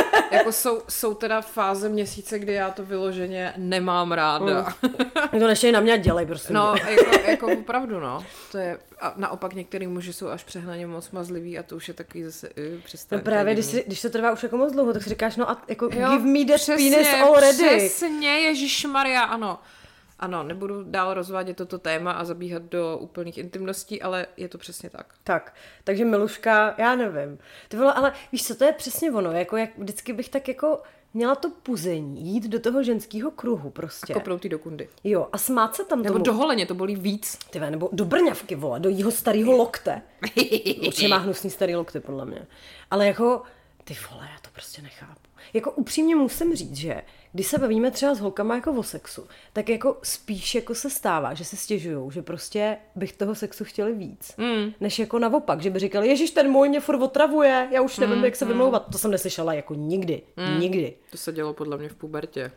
Jako jsou, jsou teda fáze měsíce, kdy já to vyloženě nemám ráda. Mm. to neštěj na mě dělej, prosím. No, jako, jako opravdu, no. To je, a naopak některý muži jsou až přehnaně moc mazliví a to už je takový zase, uh, přestaň. No právě, když, si, když to trvá už jako moc dlouho, tak si říkáš, no a jako Jo, give me that přesně, penis already. Přesně, Ježíšmarja, ano. Ano, nebudu dál rozvádět toto téma a zabíhat do úplných intimností, ale je to přesně tak. Tak, takže Miluška, já nevím. Ty vole, ale víš co, to je přesně ono, jako jak vždycky bych tak jako měla to puzení, jít do toho ženského kruhu prostě. Kopnout do kundy. Jo, a smát se tam Nebo tomu. do holeně, to bolí víc. Ty nebo do brňavky, vole, do jeho starého lokte. Určitě má hnusný starý lokty, podle mě. Ale jako, ty vole, já to prostě nechápu. Jako upřímně musím říct, že když se bavíme třeba s holkama jako o sexu, tak jako spíš jako se stává, že se stěžují, že prostě bych toho sexu chtěli víc. Mm. Než jako naopak, že by říkali, ježiš, ten můj mě furt otravuje, já už nevím, mm, jak se vymlouvat. To jsem neslyšela jako nikdy. Mm. Nikdy. To se dělo podle mě v pubertě.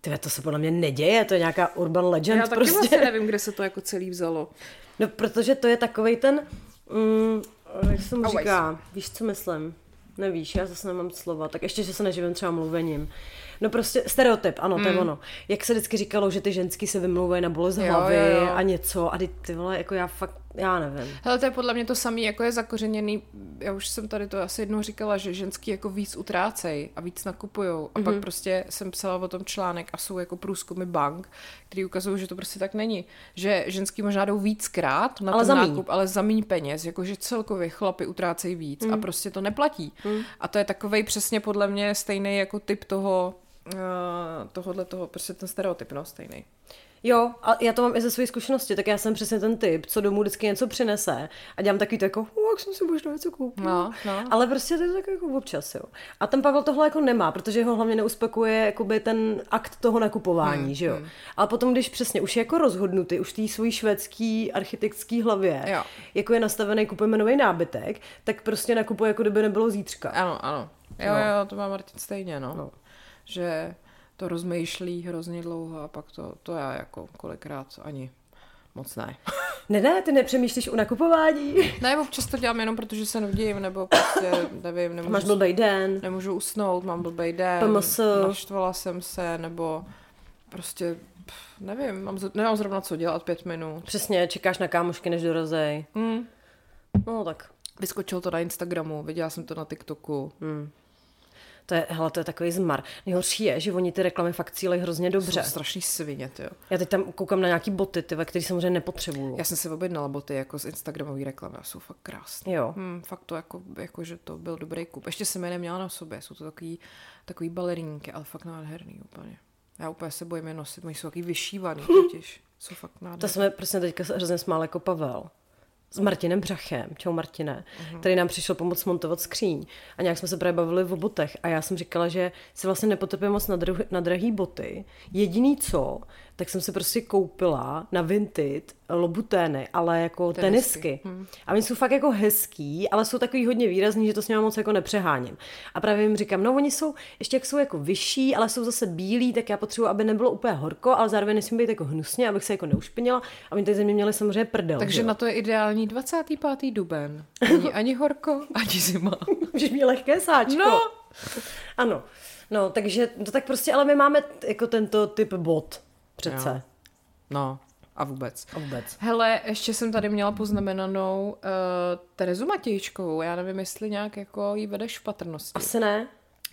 Tyhle, to se podle mě neděje, to je nějaká urban legend Já taky prostě. vlastně nevím, kde se to jako celý vzalo. No, protože to je takovej ten, mm, jak se mu říká, víš, co myslím? Nevíš, já zase nemám slova, tak ještě, že se neživím třeba mluvením. No prostě stereotyp, ano, to je ono. Jak se vždycky říkalo, že ty ženský se vymlouvají na bolest Hmm. Jo, hlavy jo, jo. a něco a ty, ty vole, jako já fakt, já nevím. Hele, to je podle mě to samé, jako je zakořeněný, já už jsem tady to asi jednou říkala, že ženský jako víc utrácej a víc nakupujou. A Mhm. pak prostě jsem psala o tom článek a jsou jako průzkumy bank, který ukazují, že to prostě tak není. Že ženský možná jdou víckrát na Ale ten za míň. nákup, ale za míň peněz, jakože celkově chlapy utrácejí víc Mhm. a prostě to neplatí. A to je takovej přesně podle mě stejný jako typ toho, uh, tohohle toho, prostě ten stereotyp, no, stejný. Jo, a já to mám i ze své zkušenosti, tak já jsem přesně ten typ, co domů vždycky něco přinese a dělám takový to jako, "O, jak jsem si možná něco koupil. No, no. Ale prostě to je tak jako občas, jo. A ten Pavel tohle jako nemá, protože ho hlavně neuspokuje jakoby ten akt toho nakupování, Hmm, že jo. Ale potom, když přesně už je jako rozhodnutý, už v té svojí švédský architektský hlavě, Jo. jako je nastavený, kupujeme nový nábytek, tak prostě nakupuje, jako kdyby nebylo zítřka. Ano, ano. Jo, No. jo, to má Martin stejně, no. No. Že to rozmýšlí hrozně dlouho a pak to, to já jako kolikrát ani moc ne. Ne, ne, ty nepřemýšlíš o nakupování. ne, občas to dělám jenom protože se nudím, nebo prostě, nevím, nemůžu, Máš blbej den. nemůžu usnout, mám blbej den, PMS. naštvala jsem se, nebo prostě, pff, nevím, mám, nemám zrovna co dělat pět minut. Přesně, čekáš na kámošky, než dorazej. Mm. No tak. Vyskočilo to na Instagramu, viděla jsem to na TikToku. Hmm. To je, hele, to je takový zmar. Nejhorší je, že oni ty reklamy fakt cílejí hrozně dobře. Jsou strašný svině, jo. Já teď tam koukám na nějaký boty, ty, které samozřejmě nepotřebuju. Já jsem si objednala boty jako z Instagramové reklamy a jsou fakt krásné. Jo. Hmm, fakt to jako, jako, že to byl dobrý kup. Ještě jsem je neměla na sobě, jsou to takový, takový balerínky, ale fakt nádherný úplně. Já úplně se bojím je nosit, oni jsou takový vyšívaný totiž. Jsou fakt nádherný. To jsme prostě teďka hrozně smál jako Pavel s Martinem Břachem, čau Martine, uh-huh. který nám přišel pomoct montovat skříň. A nějak jsme se právě bavili o botech a já jsem říkala, že si vlastně nepotrpím moc na, druh- na drahý boty. Jediný co, tak jsem si prostě koupila na Vinted lobutény, ale jako tenisky. tenisky. Hmm. A oni jsou fakt jako hezký, ale jsou takový hodně výrazný, že to s nimi moc jako nepřeháním. A právě jim říkám, no oni jsou, ještě jak jsou jako vyšší, ale jsou zase bílí, tak já potřebuji, aby nebylo úplně horko, ale zároveň nesmí být jako hnusně, abych se jako neušpinila. A oni tady ze mě měli samozřejmě prdel. Takže jo? na to je ideální 25. duben. Ani, ani horko, ani zima. Můžeš mít lehké sáčko. No. Ano. No, takže to tak prostě, ale my máme jako tento typ bot přece. Jo. No, a vůbec. A vůbec. Hele, ještě jsem tady měla poznamenanou uh, Terezu Matějčkovou. Já nevím, jestli nějak jako jí vedeš v patrnosti. Asi ne.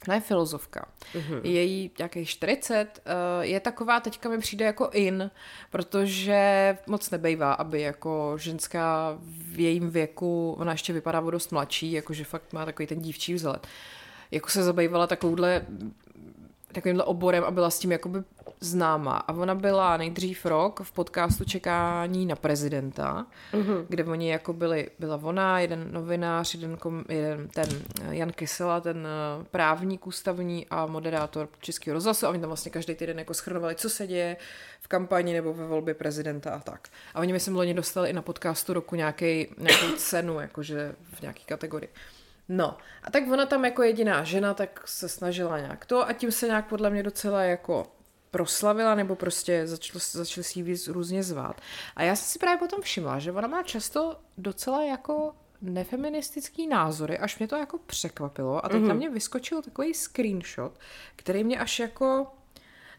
Ona je filozofka. Uh-huh. Je jí nějakých 40. Uh, je taková, teďka mi přijde jako in, protože moc nebejvá, aby jako ženská v jejím věku, ona ještě vypadá o dost mladší, jakože fakt má takový ten dívčí vzhled, jako se zabývala takovouhle takovýmhle oborem a byla s tím jakoby známá. A ona byla nejdřív rok v podcastu Čekání na prezidenta, uh-huh. kde oni jako byli, byla ona, jeden novinář, jeden, kom, jeden ten Jan Kysela, ten eh, právník ústavní a moderátor Českého rozhlasu a oni tam vlastně každý týden jako schrnovali, co se děje v kampani nebo ve volbě prezidenta a tak. A oni myslím loni dostali i na podcastu roku nějaký, nějakou cenu, jakože v nějaký kategorii. No, a tak ona tam jako jediná žena, tak se snažila nějak to a tím se nějak podle mě docela jako proslavila, nebo prostě začal, začal si ji víc různě zvát. A já jsem si právě potom všimla, že ona má často docela jako nefeministický názory, až mě to jako překvapilo. A teď mm-hmm. na mě vyskočil takový screenshot, který mě až jako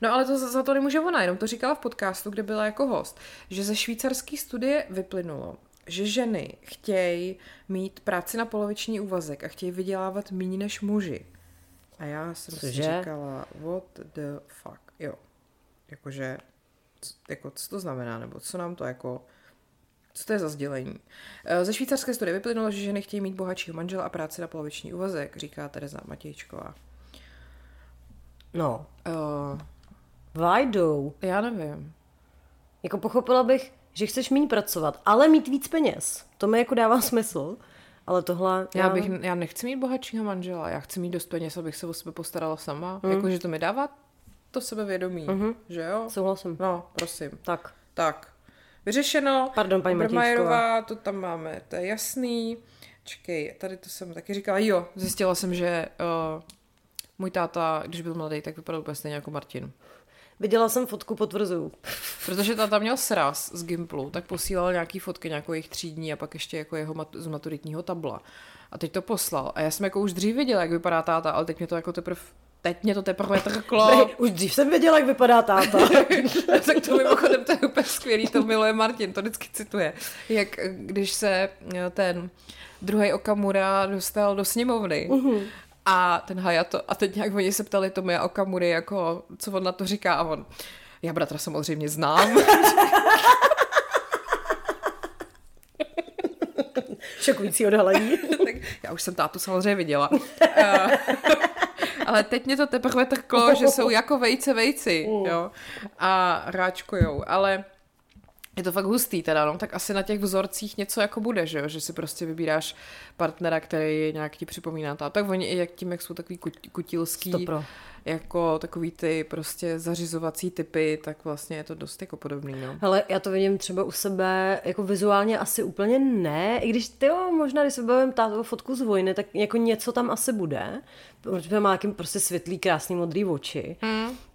No ale to za to nemůže ona, jenom to říkala v podcastu, kde byla jako host, že ze švýcarské studie vyplynulo, že ženy chtějí mít práci na poloviční úvazek a chtějí vydělávat méně než muži. A já jsem Cože? si říkala, what the fuck, jo. Jakože, jako, co to znamená, nebo co nám to jako, co to je za sdělení? Eh, ze švýcarské studie vyplynulo, že ženy chtějí mít bohatšího manžela a práci na poloviční úvazek, říká Tereza Matějčková. No. Uh, Why do? Já nevím. Jako pochopila bych, že chceš méně pracovat, ale mít víc peněz. To mi jako dává smysl. Ale tohle... Já, já, bych, já nechci mít bohatšího manžela, já chci mít dost peněz, abych se o sebe postarala sama. Mm. Jakože to mi dává to sebevědomí, mm-hmm. že jo? Souhlasím. No, prosím. Tak. Tak. Vyřešeno. Pardon, paní Matějčková. to tam máme, to je jasný. Čekej, tady to jsem taky říkala. Jo, zjistila jsem, že uh, můj táta, když byl mladý, tak vypadal úplně stejně jako Martin. Viděla jsem fotku, potvrzuju. Protože táta měl sraz z Gimplu, tak posílal nějaký fotky nějakou jejich třídní a pak ještě jako jeho mat- z maturitního tabla. A teď to poslal. A já jsem jako už dřív viděla, jak vypadá táta, ale teď mě to jako teprve Teď mě to teprve trklo. Ne, už dřív jsem věděla, jak vypadá táta. tak to mimochodem to je úplně skvělý, to miluje Martin, to vždycky cituje. Jak když se ten druhý Okamura dostal do sněmovny uh-huh a ten Hayato, a teď nějak oni se ptali Tomia Okamury, jako, co on na to říká a on, já bratra samozřejmě znám. Šokující odhalení. tak já už jsem tátu samozřejmě viděla. ale teď mě to teprve trklo, že jsou jako vejce vejci, mm. jo, a ráčkujou, ale je to fakt hustý teda, no, tak asi na těch vzorcích něco jako bude, že jo, že si prostě vybíráš partnera, který nějak ti připomíná ta. Tak oni i jak tím, jak jsou takový kutilský, Stopro. jako takový ty prostě zařizovací typy, tak vlastně je to dost jako podobný, no. Hele, já to vidím třeba u sebe, jako vizuálně asi úplně ne, i když ty jo, možná, když se bavím tátovou fotku z vojny, tak jako něco tam asi bude, protože má nějaký prostě světlý, krásný modrý oči. Mm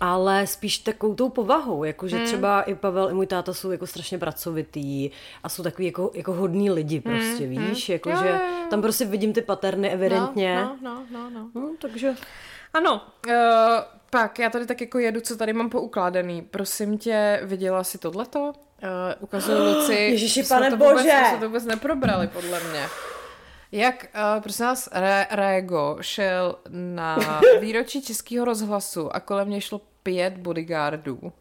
ale spíš takovou tou povahou, jakože hmm. třeba i Pavel, i můj táta jsou jako strašně pracovitý a jsou takový jako, jako hodní lidi hmm, prostě, hmm. víš, hmm. jakože tam prostě vidím ty paterny evidentně. No, no, no, no. no takže... Ano, uh, pak já tady tak jako jedu, co tady mám poukládaný. Prosím tě, viděla jsi tohleto? Uh, ukazuju Luci. Ježiši, pane to bože! Vůbec, jsme to vůbec neprobrali, podle mě. Jak, uh, prosím vás, Re- Rego šel na výročí Českého rozhlasu a kolem mě šlo pět bodyguardů.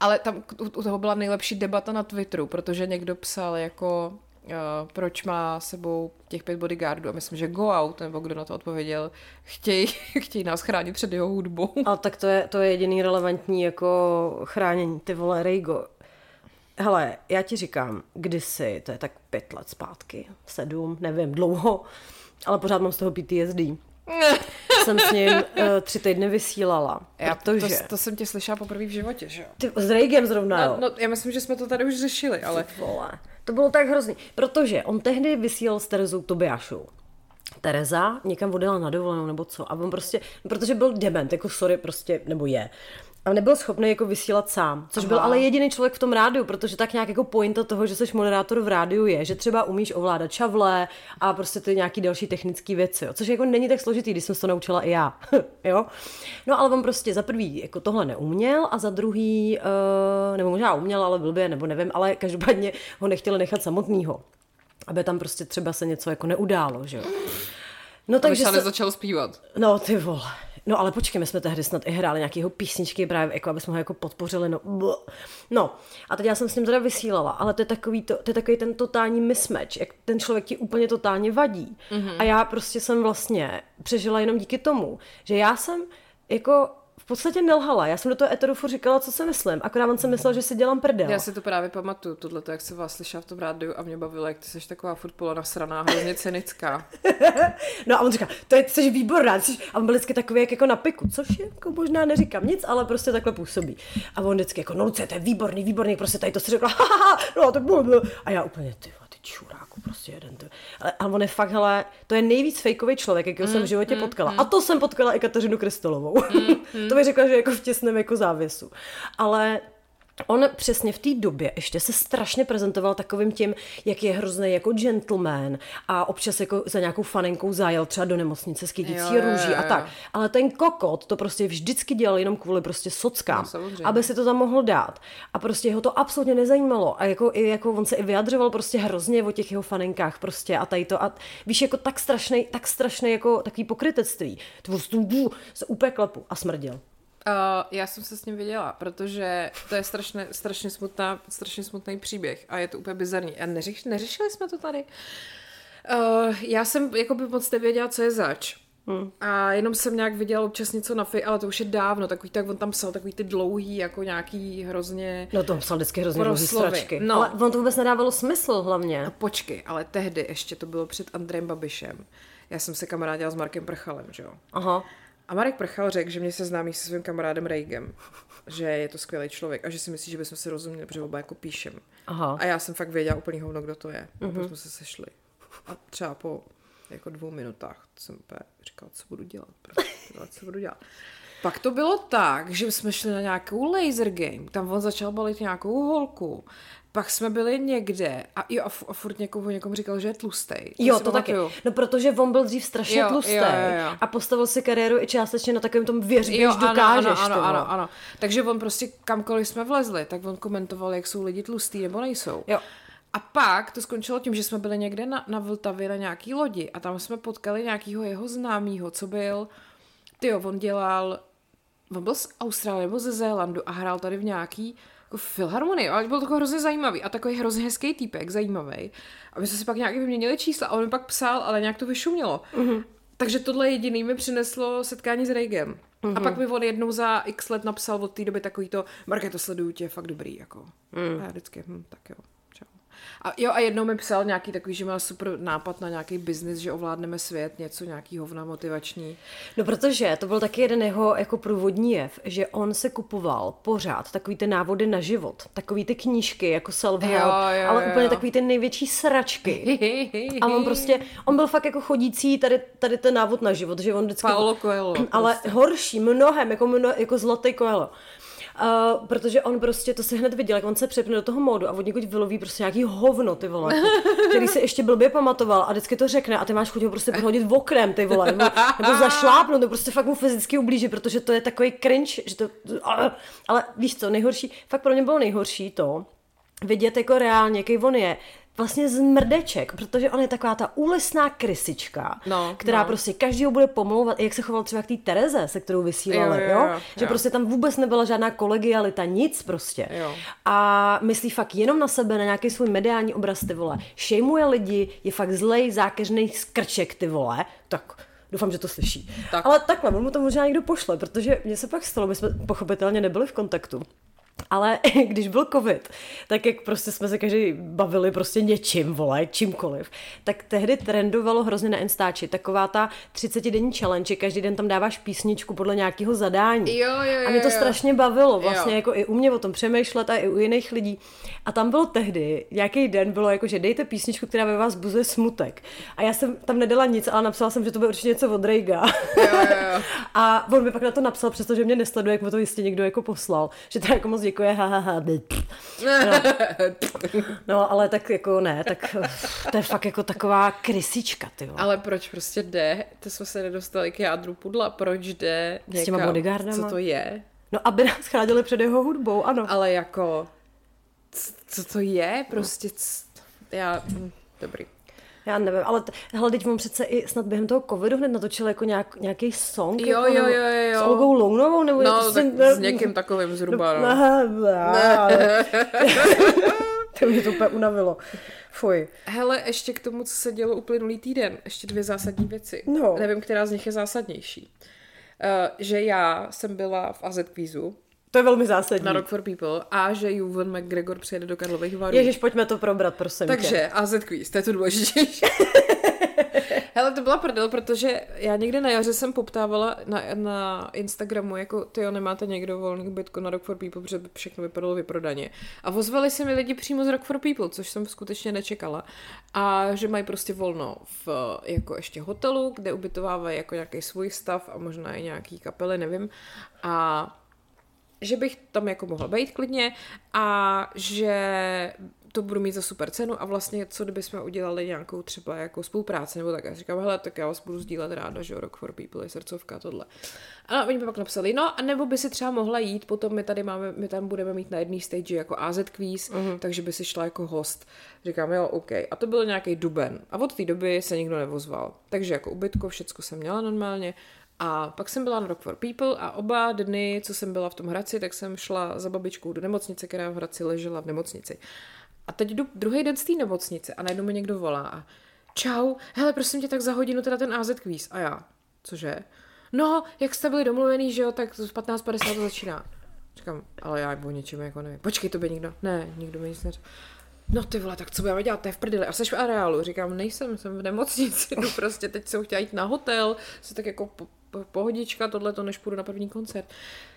Ale tam u, toho byla nejlepší debata na Twitteru, protože někdo psal jako, uh, proč má sebou těch pět bodyguardů a myslím, že Go Out, nebo kdo na to odpověděl, chtějí, chtějí nás chránit před jeho hudbou. A tak to je, to je jediný relevantní jako chránění, ty vole Rejgo. Hele, já ti říkám, kdysi, to je tak pět let zpátky, sedm, nevím, dlouho, ale pořád mám z toho PTSD. jsem s ním uh, tři týdny vysílala, Já, protože... to, to, jsem tě slyšela poprvé v životě, že jo? Ty, s Reigem zrovna, jo. No, no, já myslím, že jsme to tady už řešili, ale... Vole. To bylo tak hrozný, protože on tehdy vysílal s Terezou Tobiášou. Tereza někam odjela na dovolenou nebo co a on prostě, protože byl dement, jako sorry prostě, nebo je. A nebyl schopný jako vysílat sám, což Aha. byl ale jediný člověk v tom rádiu, protože tak nějak jako pointa toho, že jsi moderátor v rádiu je, že třeba umíš ovládat čavle a prostě ty nějaký další technické věci, jo. což jako není tak složitý, když jsem to naučila i já, jo. No ale on prostě za prvý jako tohle neuměl a za druhý, uh, nebo možná uměl, ale blbě, nebo nevím, ale každopádně ho nechtěli nechat samotného, aby tam prostě třeba se něco jako neudálo, že jo. No takže se... začal zpívat. No ty vole. No ale počkej, my jsme tehdy snad i hráli nějakého písničky právě, jako aby jsme ho jako podpořili, no. No, a teď já jsem s ním teda vysílala, ale to je takový, to, to je takový ten totální mismatch, jak ten člověk ti úplně totálně vadí. Mm-hmm. A já prostě jsem vlastně přežila jenom díky tomu, že já jsem jako v podstatě nelhala. Já jsem do toho eteru říkala, co si myslím. Akorát on se myslel, že si dělám prdel. Já si to právě pamatuju, tohle, jak se vás slyšela v tom rádiu a mě bavilo, jak ty jsi taková furt pola nasraná, hrozně cynická. no a on říká, to je, jsi výborná. Jsi... A on byl vždycky takový, jak jako na piku, což je, jako možná neříkám nic, ale prostě takhle působí. A on vždycky jako, no to je výborný, výborný, prostě tady to si řekla, no to bylo. A já úplně, ty čuráku, prostě jeden. To. Ale, ale on je fakt, hele, to je nejvíc fejkový člověk, jakého mm, jsem v životě mm, potkala. Mm. A to jsem potkala i Kateřinu Kristolovou. Mm, to bych řekla, že jako v těsném jako závěsu. Ale On přesně v té době ještě se strašně prezentoval takovým tím, jak je hrozný jako gentleman a občas jako za nějakou fanenkou zajel třeba do nemocnice s kytící růží a tak. Ale ten kokot to prostě vždycky dělal jenom kvůli prostě sockám, no, aby si to tam mohl dát. A prostě ho to absolutně nezajímalo. A jako, i, jako on se i vyjadřoval prostě hrozně o těch jeho fanenkách prostě a tady to. A víš, jako tak strašný, tak strašný jako takový pokrytectví. To prostě se úplně klepu a smrděl. Uh, já jsem se s ním viděla, protože to je strašně, strašně, smutná, strašně smutný příběh a je to úplně bizarní. A neřeš, neřešili jsme to tady? Uh, já jsem jako by moc nevěděla, co je zač. Hmm. A jenom jsem nějak viděla občas něco na fi, ale to už je dávno, takový, tak on tam psal takový ty dlouhý, jako nějaký hrozně... No to psal vždycky hrozně dlouhý stračky. No. Ale on to vůbec nedávalo smysl hlavně. A počkej, ale tehdy ještě to bylo před Andrejem Babišem. Já jsem se kamarádila s Markem Prchalem, že jo? Aha. A Marek Prchal řekl, že mě se známí se svým kamarádem Reigem, že je to skvělý člověk a že si myslí, že bychom si rozuměli, protože oba jako píšem. Aha. A já jsem fakt věděla úplně hovno, kdo to je. Mm-hmm. A pak jsme se sešli. A třeba po jako dvou minutách jsem úplně říkala, co budu dělat, prostě, co budu dělat. Pak to bylo tak, že jsme šli na nějakou laser game, tam on začal balit nějakou holku pak jsme byli někde a, jo, a, f- a furt někomu, někomu říkal, že je tlustej. To jo, to taky. No protože on byl dřív strašně jo, tlustej jo, jo, jo. a postavil si kariéru i částečně na takovém tom věřbě, že dokážeš. Ano, ano, ano, ano. Takže on prostě kamkoliv jsme vlezli, tak on komentoval, jak jsou lidi tlustý nebo nejsou. Jo. A pak to skončilo tím, že jsme byli někde na, na Vltavě na nějaký lodi a tam jsme potkali nějakého jeho známého, co byl, ty on dělal, on byl z Austrálie nebo ze Zélandu a hrál tady v nějaký filharmonii, ale byl takový hrozně zajímavý a takový hrozně hezký týpek, zajímavý. A my jsme si pak nějak vyměnili čísla a on mi pak psal, ale nějak to vyšumělo. Mm-hmm. Takže tohle jediný mi přineslo setkání s Reigem. Mm-hmm. A mhm. pak mi on jednou za x let napsal od té doby takový to, Marke, to sleduju tě, fakt dobrý, jako. Mm. A já vždycky, hm, tak jo. A jo, a jednou mi psal nějaký takový, že má super nápad na nějaký biznis, že ovládneme svět, něco, nějaký hovna motivační. No protože to byl taky jeden jeho jako průvodní jev, že on se kupoval pořád takový ty návody na život, takový ty knížky jako self-help, ale úplně takový ty největší sračky. a on prostě, on byl fakt jako chodící tady, tady ten návod na život, že on vždycky... Paolo Coelho. Ale prostě. horší, mnohem, jako, mno, jako zlatý Coelho. Uh, protože on prostě, to se hned viděl, jak on se přepne do toho módu a od někud vyloví prostě nějaký hovno, ty vole, který se ještě blbě pamatoval a vždycky to řekne a ty máš chuť ho prostě prohodit v oknem, ty vole, nebo, nebo zašlápnout, to prostě fakt mu fyzicky ublíží, protože to je takový cringe, že to, ale víš co, nejhorší, fakt pro mě bylo nejhorší to, vidět jako reálně, jaký on je, vlastně z mrdeček, protože on je taková ta úlisná krysička, No, která no. prostě každýho bude pomlouvat, jak se choval třeba k té Tereze, se kterou vysílali, Jo, jo, jo, jo, že jo. prostě tam vůbec nebyla žádná kolegialita, nic prostě. Jo. A myslí fakt jenom na sebe, na nějaký svůj mediální obraz, ty vole. Šejmuje lidi, je fakt zlej, zákeřný skrček, ty vole. Tak Doufám, že to slyší. Tak. Ale takhle, on mu to možná někdo pošle, protože mně se pak stalo, my jsme pochopitelně nebyli v kontaktu. Ale když byl covid, tak jak prostě jsme se každý bavili prostě něčím, vole, čímkoliv, tak tehdy trendovalo hrozně na Instači taková ta 30-denní challenge, že každý den tam dáváš písničku podle nějakého zadání. Jo, jo, jo, A mě to jo. strašně bavilo, vlastně Jo. jako i u mě o tom přemýšlet a i u jiných lidí. A tam bylo tehdy, nějaký den bylo jako, že dejte písničku, která ve vás buzuje smutek. A já jsem tam nedala nic, ale napsala jsem, že to bude určitě něco od Rejga. Jo, jo, jo. A on mi pak na to napsal, přestože mě nesleduje, jak mu to jistě někdo jako poslal. Že to jako moc děkuje, ha, ha, ha. No. no, ale tak jako ne, tak to je fakt jako taková krysička, ty vole. Ale proč prostě jde? To jsme se nedostali k jádru pudla. Proč jde S těma bodyguardama? Co to je? No, aby nás chránili před jeho hudbou, ano. Ale jako... Co to je? Prostě... Já... hm, Dobrý. Já nevím, ale t- hele, teď on přece i snad během toho covidu hned natočil jako nějak, nějaký song. Jo, jako, jo, jo, jo. S Olgou Lounovou, nebo No, tak si- s někým takovým zhruba, no. Aha, to mě to úplně unavilo. Fuj. Hele, ještě k tomu, co se dělo uplynulý týden, ještě dvě zásadní věci. No. Nevím, která z nich je zásadnější. Uh, že já jsem byla v AZ Quizu To je velmi zásadní. na Rock for People a že Juven McGregor přijede do Karlových Varů. Ježiš, pojďme to probrat, prosím tě. Takže AZ Quiz, to je to důležitější. Hele, to byla prdel, protože já někde na jaře jsem poptávala na, na Instagramu, jako ty nemáte někdo volný ubytko na Rock for People, protože by všechno vypadalo vyprodaně. A ozvali se mi lidi přímo z Rock for People, což jsem skutečně nečekala. A že mají prostě volno v jako ještě hotelu, kde ubytovávají jako nějaký svůj stav a možná i nějaký kapely, nevím. A že bych tam jako mohla být klidně a že to budu mít za super cenu a vlastně co kdyby jsme udělali nějakou třeba jako spolupráci nebo tak. Já říkám, hele, tak já vás budu sdílet ráda, že Rock for People je srdcovka, tohle. A oni mi pak napsali, no, a nebo by si třeba mohla jít, potom my tady máme, my tam budeme mít na jedné stage jako AZ Quiz, uh-huh. takže by si šla jako host. Říkám, jo, OK. A to byl nějaký duben. A od té doby se nikdo nevozval. Takže jako ubytko, všecko jsem měla normálně. A pak jsem byla na Rock for People a oba dny, co jsem byla v tom Hradci, tak jsem šla za babičkou do nemocnice, která v Hradci ležela v nemocnici. A teď jdu druhý den z té nemocnice a najednou mi někdo volá a čau, hele, prosím tě, tak za hodinu teda ten AZ quiz. A já, cože? No, jak jste byli domluvený, že jo, tak v 15.50 to začíná. Říkám, ale já o něčem jako nevím. Počkej, to by nikdo. Ne, nikdo mi nic neřekl. No ty vole, tak co budeme dělat, to je v prdeli. A jsi v areálu. Říkám, nejsem, jsem v nemocnici, jdu prostě, teď jsem chtěla jít na hotel, se tak jako pohodička, tohle to, než půjdu na první koncert.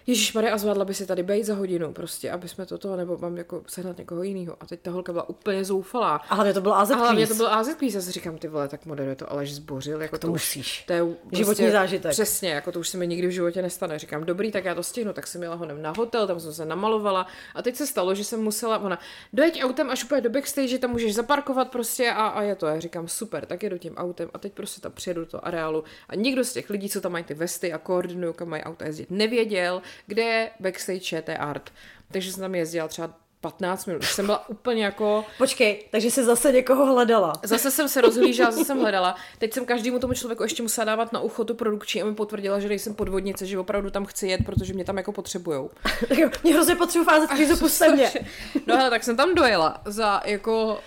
Ježíš Maria, a zvládla by si tady být za hodinu, prostě, aby jsme to toho, nebo mám jako sehnat někoho jiného. A teď ta holka byla úplně zoufalá. A hlavně to byl AZ A hlavně to byl AZ Quiz, já si říkám, ty vole, tak moderuje to Aleš zbořil, jako to, to musíš. To je prostě, Životní zážitek. Přesně, jako to už se mi nikdy v životě nestane. Říkám, dobrý, tak já to stihnu, tak jsem jela honem na hotel, tam jsem se namalovala a teď se stalo, že jsem musela, ona, dojeď autem až úplně do backstage, tam můžeš zaparkovat prostě a, a je to. Já říkám, super, tak jedu tím autem a teď prostě tam přijedu do toho areálu a nikdo z těch lidí, co tam mají ty vesty a koordinují, kam mají auta jezdit, nevěděl, kde je backstage ČT Art. Takže jsem tam jezdila třeba 15 minut. Už jsem byla úplně jako... Počkej, takže jsi zase někoho hledala. Zase jsem se rozhlížela, zase jsem hledala. Teď jsem každému tomu člověku ještě musela dávat na ucho tu produkční a mi potvrdila, že nejsem podvodnice, že opravdu tam chci jet, protože mě tam jako potřebujou. Tak jo, mě hrozně potřebuji fázet mě. No hele, tak jsem tam dojela za jako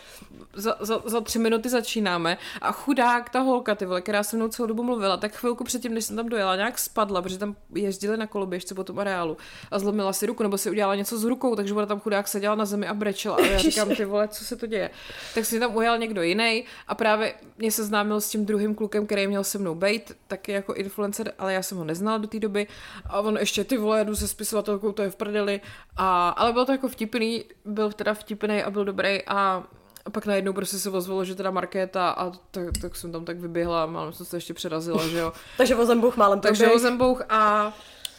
za, za, za tři minuty začínáme a chudák ta holka, ty vole, která se mnou celou dobu mluvila, tak chvilku předtím, než jsem tam dojela, nějak spadla, protože tam jezdili na koloběžce po tom areálu a zlomila si ruku, nebo si udělala něco s rukou, takže ona tam chudák seděla na zemi a brečela. A já říkám, ty vole, co se to děje? Tak si tam ujel někdo jiný a právě mě seznámil s tím druhým klukem, který měl se mnou bejt, taky jako influencer, ale já jsem ho neznala do té doby. A on ještě ty vole, jdu se spisovatelkou, to je v prdeli. A, ale bylo to jako vtipný, byl teda vtipný a byl dobrý a a pak najednou prostě se ozvalo, že teda Markéta a tak, tak jsem tam tak vyběhla a málem jsem se ještě přerazila, že jo. Takže vozembuch málem Takže. Ozembouch a...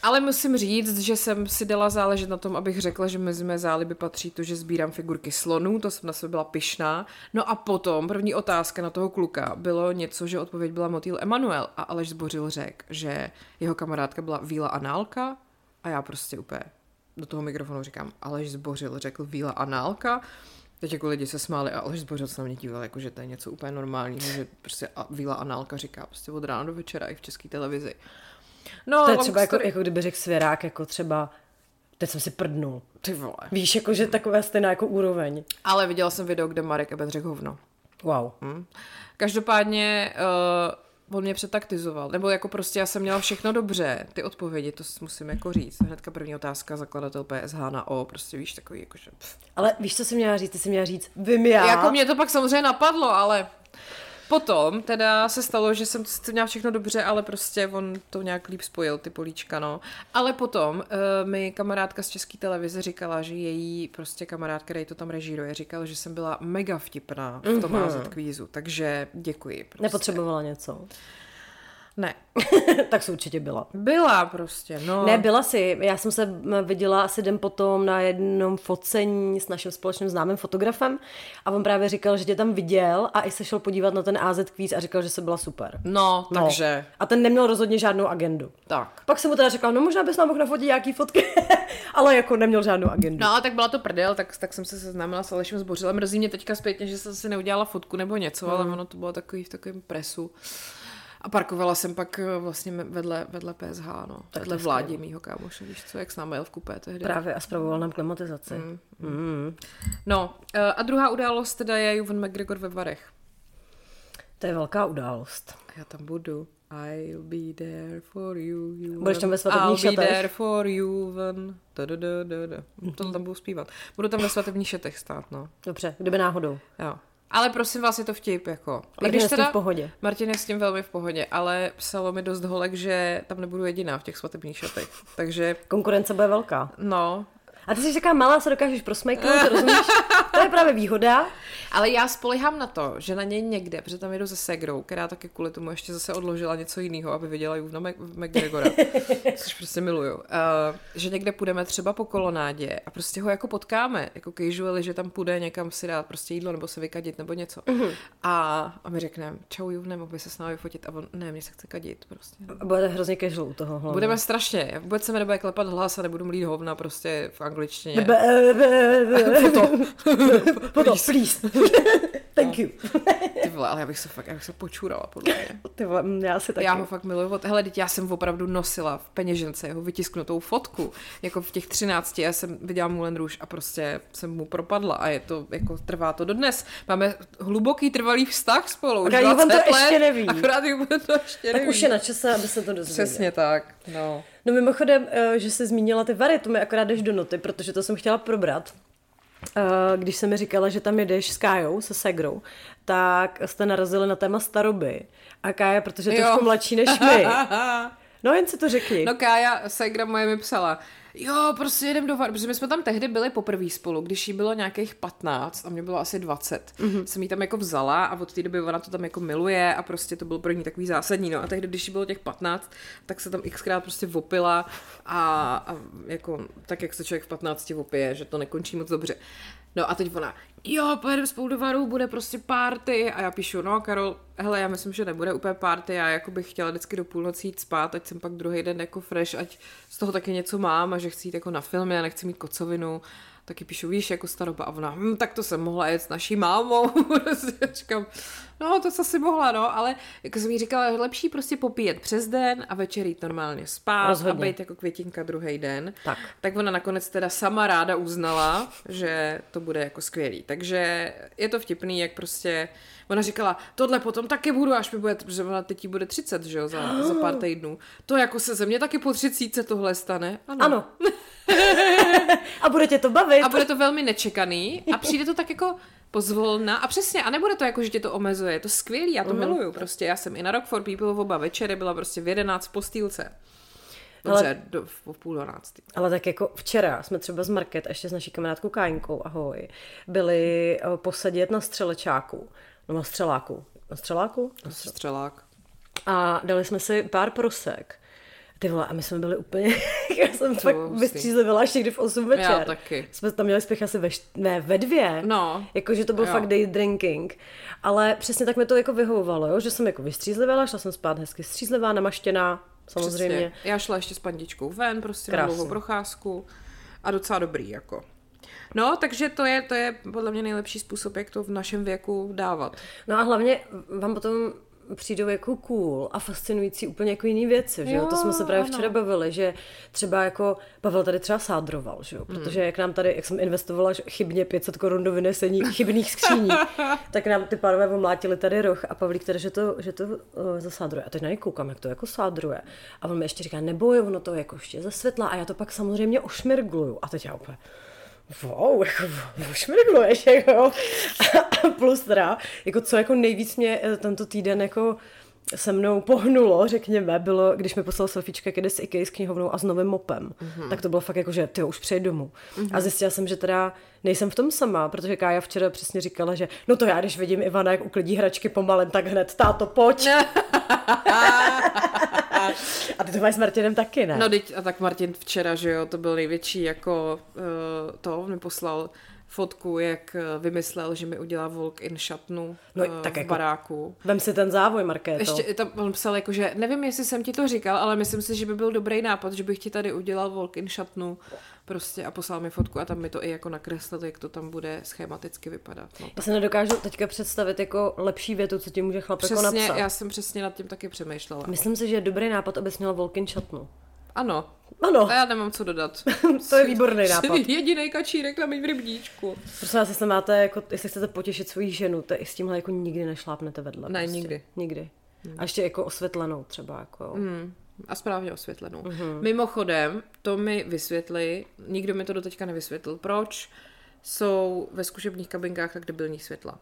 Ale musím říct, že jsem si dala záležet na tom, abych řekla, že mezi mé záliby patří to, že sbírám figurky slonů, to jsem na sebe byla pyšná. No a potom první otázka na toho kluka bylo něco, že odpověď byla motýl Emanuel a Aleš Zbořil řekl, že jeho kamarádka byla Víla Análka a já prostě úplně do toho mikrofonu říkám, Aleš Zbořil řekl Víla Análka Teď jako lidi se smáli a Aleš Zbořil se na mě díval, jako že to je něco úplně normálního, že prostě a Víla Análka říká prostě od rána do večera i v české televizi. No, to je třeba jako, jako kdyby řekl svěrák, jako třeba teď jsem si prdnul. Ty vole. Víš, jako že takové stejná jako úroveň. Ale viděla jsem video, kde Marek Eben řekl hovno. Wow. Hm. Každopádně uh, on mě přetaktizoval, nebo jako prostě já jsem měla všechno dobře, ty odpovědi, to musím jako říct. Hnedka první otázka, zakladatel PSH na O, prostě víš, takový jakože... Pff. Ale víš, co jsi měla říct? Ty jsi měla říct, vím já. Jako mě to pak samozřejmě napadlo, ale Potom teda se stalo, že jsem měla všechno dobře, ale prostě on to nějak líp spojil, ty políčka, no. Ale potom uh, mi kamarádka z české televize říkala, že její prostě kamarád, který to tam režíruje, říkal, že jsem byla mega vtipná v tom mm-hmm. kvízu, takže děkuji. Prostě. Nepotřebovala něco. Ne. tak se určitě byla. Byla prostě, no. Ne, byla si. Já jsem se viděla asi den potom na jednom focení s naším společným známým fotografem a on právě říkal, že tě tam viděl a i se šel podívat na ten AZ kvíz a říkal, že se byla super. No, no, takže. A ten neměl rozhodně žádnou agendu. Tak. Pak jsem mu teda řekla, no možná bys nám mohl nafotit nějaký fotky, ale jako neměl žádnou agendu. No, tak byla to prdel, tak, tak jsem se seznámila s Alešem Zbořilem. Mrzí mě teďka zpětně, že jsem si neudělala fotku nebo něco, hmm. ale ono to bylo takový v takovém presu. A parkovala jsem pak eh, vlastně vedle, vedle PSH, no. Tak vedle vládě mýho kámoše, víš co, jak s námi jel v kupé tehdy. Právě a spravoval nám klimatizaci. Mm. Mm. No eh, a druhá událost teda je Juven McGregor ve Varech. To je velká událost. A já tam budu. I'll be there for you, Juven. Budeš tam ve svatebních šatech? I'll be there for you, Da, da, da, da, da. To tam budu zpívat. Budu tam ve svatebních šatech stát, no. Dobře, kdyby náhodou. Jo. Ale prosím vás, je to vtip, jako. Martin když je teda, v pohodě. Martin je s tím velmi v pohodě, ale psalo mi dost holek, že tam nebudu jediná v těch svatebních šatech. Takže... Konkurence bude velká. No, a ty jsi taková malá, se dokážeš prosmejknout, rozumíš? To je právě výhoda. Ale já spolehám na to, že na něj někde, protože tam jedu se Segrou, která taky kvůli tomu ještě zase odložila něco jiného, aby viděla Juvna McGregora, což prostě miluju. Uh, že někde půjdeme třeba po kolonádě a prostě ho jako potkáme, jako casually, že tam půjde někam si dát prostě jídlo nebo se vykadit nebo něco. Uh-huh. A, a my řekneme, čau Juvne, mohl by se s námi fotit a on, ne, mě se chce kadit prostě. Bude hrozně casual u toho hlavně. Budeme strašně, vůbec se mi nebude klepat hlas a nebudu mlít hovna prostě v angličtině. Foto, please. Thank you. Ty vole, ale já bych se fakt, já bych se počurala, podle mě. Ty vole, já si taky. Já ho fakt miluju. Hele, teď já jsem opravdu nosila v peněžence jeho vytisknutou fotku, jako v těch třinácti, já jsem viděla Moulin Rouge a prostě jsem mu propadla a je to, jako trvá to dodnes. Máme hluboký trvalý vztah spolu. Akorát Juven to let, ještě neví. Akorát to ještě tak neví. už je na čase, aby se to dozvěděl. Přesně tak, no. No mimochodem, eh, že jsi zmínila ty vary, to mi akorát jdeš do noty, protože to jsem chtěla probrat. Eh, když jsem mi říkala, že tam jedeš s Kájou, se Segrou, tak jste narazili na téma staroby. A Kája, protože je trošku mladší než my. No jen si to řekni. No Kája, Segra moje mi psala, jo, prostě jedem do Var, protože my jsme tam tehdy byli poprvé spolu, když jí bylo nějakých 15 a mě bylo asi 20. Mm-hmm. Jsem jí tam jako vzala a od té doby ona to tam jako miluje a prostě to bylo pro ní takový zásadní, no a tehdy, když jí bylo těch 15, tak se tam xkrát prostě vopila a, a jako tak, jak se člověk v 15 vopije, že to nekončí moc dobře. No a teď ona, jo, pojedeme spolu do Varu, bude prostě party. A já píšu, no Karol, hele, já myslím, že nebude úplně party, já jako bych chtěla vždycky do půlnoci jít spát, ať jsem pak druhý den jako fresh, ať z toho taky něco mám a že chci jít jako na filmy a nechci mít kocovinu taky píšu, víš, jako staroba. A ona, hm, tak to jsem mohla jet s naší mámou. Říkám, no to co si mohla, no, ale jako jsem jí říkala, lepší prostě popíjet přes den a večer jít normálně spát Rozhodně. a být jako květinka druhý den. Tak. tak ona nakonec teda sama ráda uznala, že to bude jako skvělý. Takže je to vtipný, jak prostě Ona říkala, tohle potom taky budu, až mi bude, protože ona teď bude 30, že jo, za, za pár týdnů. To jako se ze mě taky po 30 tohle stane. Ano. ano. a bude tě to bavit. A bude to velmi nečekaný a přijde to tak jako pozvolna a přesně, a nebude to jako, že tě to omezuje, je to skvělý, já to uh-huh. miluju prostě, já jsem i na Rock for People v oba večery, byla prostě v 11 v postýlce. Dobře, ale, do, v půl dvanáctý. Ale tak jako včera jsme třeba z Market, ještě s naší kamarádkou Kájinkou, ahoj, byli eh, posadit na střelečáku, no na střeláku. Na střeláku? Na střelák. A dali jsme si pár prosek. Ty vole, a my jsme byli úplně, já jsem to fakt vystřízlivěla až někdy v 8 večer. Já taky. Jsme tam měli spěch asi ve, št... ne, ve dvě. No. Jakože to byl jo. fakt day drinking. Ale přesně tak mi to jako vyhovovalo, jo? že jsem jako vystřízlivěla, šla jsem spát hezky střízlivá, namaštěná, samozřejmě. Přesně. Já šla ještě s pandičkou ven, prostě Krásný. na dlouhou procházku a docela dobrý, jako. No, takže to je, to je podle mě nejlepší způsob, jak to v našem věku dávat. No a hlavně vám potom přijdou jako cool a fascinující úplně jako jiný věci, že jo? To jsme se právě ano. včera bavili, že třeba jako Pavel tady třeba sádroval, že jo? Hmm. Protože jak nám tady, jak jsem investovala chybně 500 korun do vynesení chybných skříní, tak nám ty pánové omlátili tady roh a Pavlík tady, že to, že to uh, zasádruje. A teď na něj koukám, jak to jako sádruje. A on mi ještě říká, neboj, ono to jako ještě ze světla a já to pak samozřejmě ošmirgluju. A teď já úplně, wow, jako ošmirgluješ, jako. A plus teda, jako co jako nejvíc mě eh, tento týden jako se mnou pohnulo, řekněme, bylo, když mi poslal selfiečka kedy s IKEA s knihovnou a s novým mopem. Mm-hmm. Tak to bylo fakt jako, že ty už přeji domů. Mm-hmm. A zjistila jsem, že teda nejsem v tom sama, protože Kája včera přesně říkala, že no to já, když vidím Ivana, jak uklidí hračky pomalem, tak hned, táto, pojď. a ty to máš s Martinem taky, ne? No, teď, a tak Martin včera, že jo, to byl největší jako uh, to, mi poslal fotku, jak eh, vymyslel, že mi udělá walk in šatnu No, uh, tak v jako- baráku. Vem si ten závoj, Markéto. Ještě tam on psal jako, že nevím, jestli jsem ti to říkal, ale myslím si, že by byl dobrý nápad, že bych ti tady udělal walk in šatnu prostě a poslal mi fotku a tam mi to i jako nakreslil, jak to tam bude schematicky vypadat. No. Já se nedokážu teďka představit jako lepší větu, co ti může chlap jako Přesně, napsat. já jsem přesně nad tím taky přemýšlela. Myslím si, že je dobrý nápad, abys měla Volkin šatnu. Ano, Ano, a já nemám co dodat. to je výborný nápad. Jediný kačírek na mým rybníčku. Prosím vás, jestli máte, jako, jestli chcete potěšit svoji ženu, to i s tímhle jako nikdy nešlápnete vedle. Ne, prostě. nikdy. Nikdy. A ještě jako osvětlenou třeba. Jako. Hmm. A správně osvětlenou. Mm-hmm. Mimochodem, to mi vysvětli, nikdo mi to doteďka nevysvětlil, proč jsou ve zkušebních kabinkách tak debilní světla.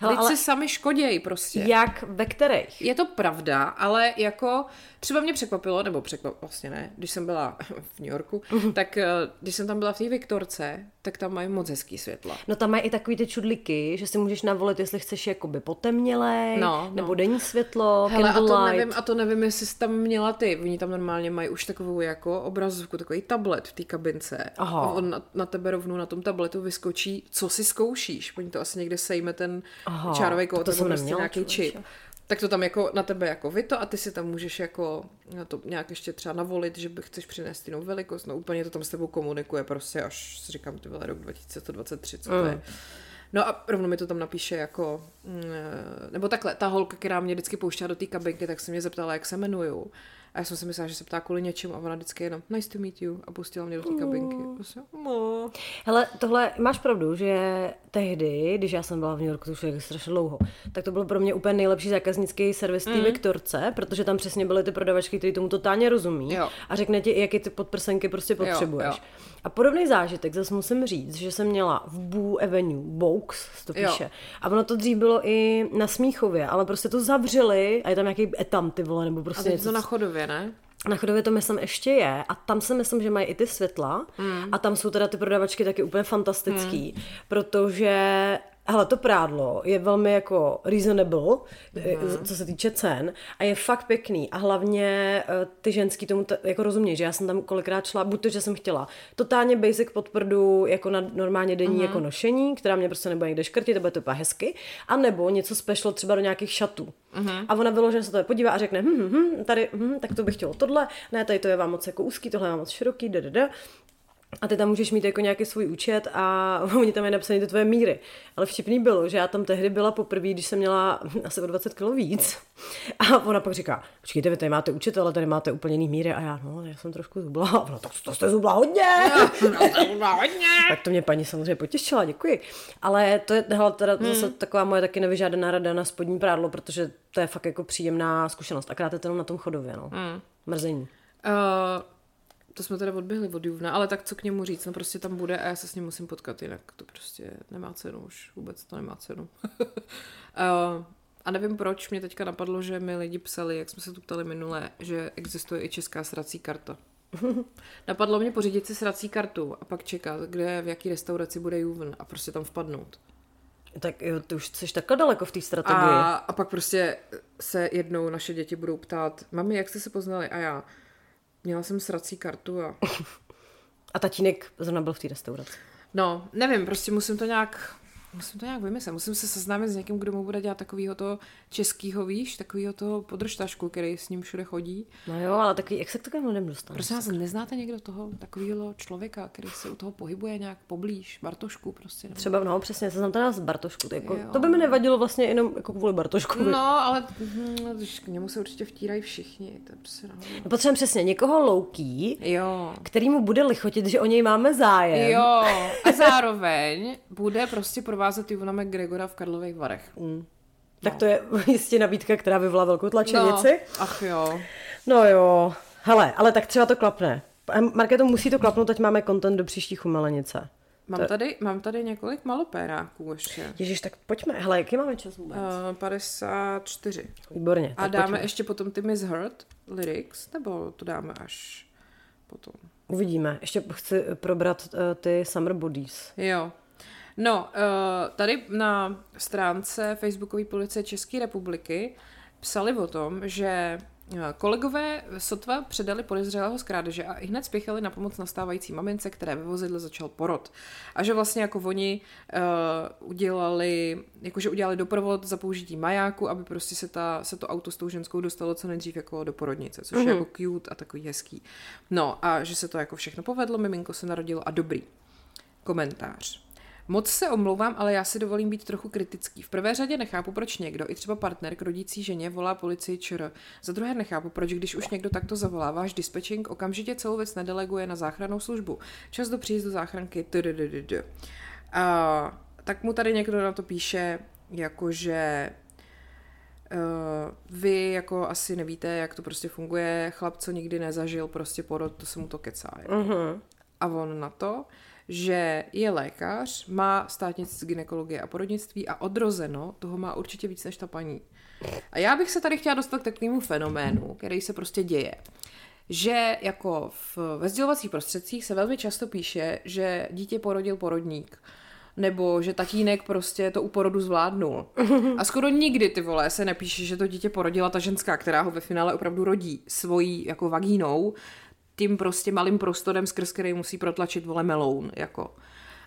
Hele, Hele, ale- si sami škodějí prostě. Jak, ve kterých? Je to pravda, ale jako třeba mě překvapilo, nebo překvapilo, vlastně ne, když jsem byla v New Yorku, Mhm. tak eh, když jsem tam byla v té Viktorce, tak tam mají moc hezký světla. No tam mají i takový ty čudliky, že si můžeš navolit, jestli chceš jakoby potemnělej, No, no. nebo denní světlo, Hele, a to nevím, a to nevím, jestli jsi tam měla ty. Oni tam normálně mají už takovou jako obrazovku, takový tablet v té kabince. Aha. A on na, na tebe rovnou na tom tabletu vyskočí, co si zkoušíš. Oni to asi někde sejme ten Aha, čárový to kód, to nebo jsem prostě nějaký čip. Tak to tam jako na tebe jako vy to a ty si tam můžeš jako na to nějak ještě třeba navolit, že by chceš přinést jinou velikost. No úplně to tam s tebou komunikuje prostě až si říkám ty vole rok 2123, co to je. No a rovnou mi to tam napíše jako, mm, nebo takhle, ta holka, která mě vždycky pouštěla do té kabinky, tak se mě zeptala, jak se jmenuju. A já jsem si myslela, že se ptá kvůli něčemu a ona vždycky jenom nice to meet you a pustila mě do té kabinky. Prostě, no. Hele, tohle máš pravdu, že tehdy, když já jsem byla v New Yorku, to už je strašně dlouho, tak to byl pro mě úplně nejlepší zákaznický servis té mm. Viktorce, protože tam přesně byly ty prodavačky, které tomu totálně rozumí Jo. a řekne ti, jaký ty podprsenky prostě potřebuješ. jo. A podobný zážitek zase musím říct, že jsem měla v Boo Avenue, Box to Jo. píše. A ono to dřív bylo i na Smíchově, ale prostě to zavřeli a je tam nějaký etam, ty vole, nebo A prostě teď něco, to na chodově, ne? na chodově to myslím ještě je a tam si myslím, že mají i ty světla mm. a tam jsou teda ty prodavačky taky úplně fantastický, mm. protože Hele, to prádlo je velmi jako reasonable, mm. co se týče cen a je fakt pěkný a hlavně eh, ty ženský tomu t- jako rozumějí, že já jsem tam kolikrát šla, buď to, že jsem chtěla totálně basic podprdu jako na normálně denní mm. jako nošení, která mě prostě nebude někde škrtit, to bude to hezky, a nebo něco special třeba do nějakých šatů. Mm. A ona vyloženě se to podívá a řekne, hm, hm, hm, tady, hm, tak to bych chtělo tohle, ne, tady to je vám moc jako úzký, tohle je vám moc široký, da, da, da. A ty tam můžeš mít jako nějaký svůj účet a oni tam je napsané ty tvoje míry. Ale vtipný bylo, že já tam tehdy byla poprvé, když jsem měla asi o 20 kg víc. A ona pak říká, počkejte, vy tady máte účet, ale tady máte úplně jiný míry. A já, no, já jsem trošku zubla. A ona, tak to jste zubla hodně. tak to mě paní samozřejmě potěšila, děkuji. Ale to je hele, teda hmm. zase taková moje taky nevyžádaná rada na spodní prádlo, protože to je fakt jako příjemná zkušenost. Akrát je to na tom chodově, no. Hmm. Mrzení. Uh, to jsme teda odběhli od Juvna, ale tak co k němu říct, no prostě tam bude a já se s ním musím potkat, jinak to prostě nemá cenu už, vůbec to nemá cenu. uh, a nevím proč, mě teďka napadlo, že mi lidi psali, jak jsme se tu ptali minule, že existuje i česká srací karta. Napadlo mě pořídit si srací kartu a pak čekat, kde v jaký restauraci bude Juven a prostě tam vpadnout. Tak jo, ty už jsi takhle daleko v té strategii. A, a pak prostě se jednou naše děti budou ptát, mami, jak jste se poznali? A já, měla jsem srací kartu a A tatínek zrovna byl v té restauraci. No, nevím, prostě musím to nějak Musím to nějak vymyslet. Musím se seznámit s někým, kdo mu bude dělat takovýho toho českýho, víš, takovýho toho podržtašku, který s ním všude chodí. No jo, ale takový, jak se k takovým lidem dostane? Prosím vás, neznáte někdo toho takového člověka, který se u toho pohybuje nějak poblíž, Bartošku prostě? Nebo... Třeba, no přesně, se znám teda z Bartošku. To, jako, Jo. to by mi nevadilo vlastně jenom jako kvůli Bartošku. No, ale hm, k němu se určitě vtírají všichni. To je prostě hovno. No, potřebujeme přesně někoho louký, Jo. který mu bude lichotit, že o něj máme zájem. Jo, a zároveň bude prostě provázet Ivana McGregora v Karlových Varech. Tak to je jistě nabídka, která vyvolá velkou tlačenici. ach jo. No jo. Hele, ale tak třeba to klapne. Marketo, musí to klapnout, ať máme content do příští chumelenice. Mám tady, mám tady několik malopéráků ještě. Ježíš, tak pojďme. Hele, jaký máme čas vůbec? Uh, 54. Výborně. A dáme pojďme. ještě potom ty Miss Heard lyrics, nebo to dáme až potom? Uvidíme. Ještě chci probrat uh, ty Summer Bodies. Jo. No, uh, tady na stránce Facebookové policie České republiky psali o tom, že uh, kolegové sotva předali podezřelého z krádeže a i hned spěchali na pomoc nastávající mamince, které ve vozidle začal porod. A že vlastně jako oni uh, udělali, jakože udělali doprovod za použití majáku, aby prostě se, ta, se to auto s tou ženskou dostalo co nejdřív jako do porodnice, což mm-hmm. je jako cute a takový hezký. No a že se to jako všechno povedlo, miminko se narodilo a dobrý. Komentář. Moc se omlouvám, ale já si dovolím být trochu kritický. V prvé řadě nechápu, proč někdo, i třeba partner k rodící ženě, volá policii ČR. Za druhé nechápu, proč když už někdo takto zavolá, váš dispatching okamžitě celou věc nedeleguje na záchrannou službu. Čas do příjezdu záchranky. A tak mu tady někdo na to píše, jakože Uh, vy jako asi nevíte, jak to prostě funguje. Chlap, co nikdy nezažil prostě porod, to se mu to kecá. Mhm. A on na to, že je lékař, má státnici z gynekologie a porodnictví a odrozeno toho má určitě víc než ta paní. A já bych se tady chtěla dostat k takovému fenoménu, který se prostě děje. Že jako v, ve sdělovacích prostředcích se velmi často píše, že dítě porodil porodník nebo že tatínek prostě to u porodu zvládnul. A skoro nikdy, ty vole, se nepíše, že to dítě porodila ta ženská, která ho ve finále opravdu rodí svojí jako vagínou, tím prostě malým prostorem, skrz který musí protlačit, vole, meloun, jako.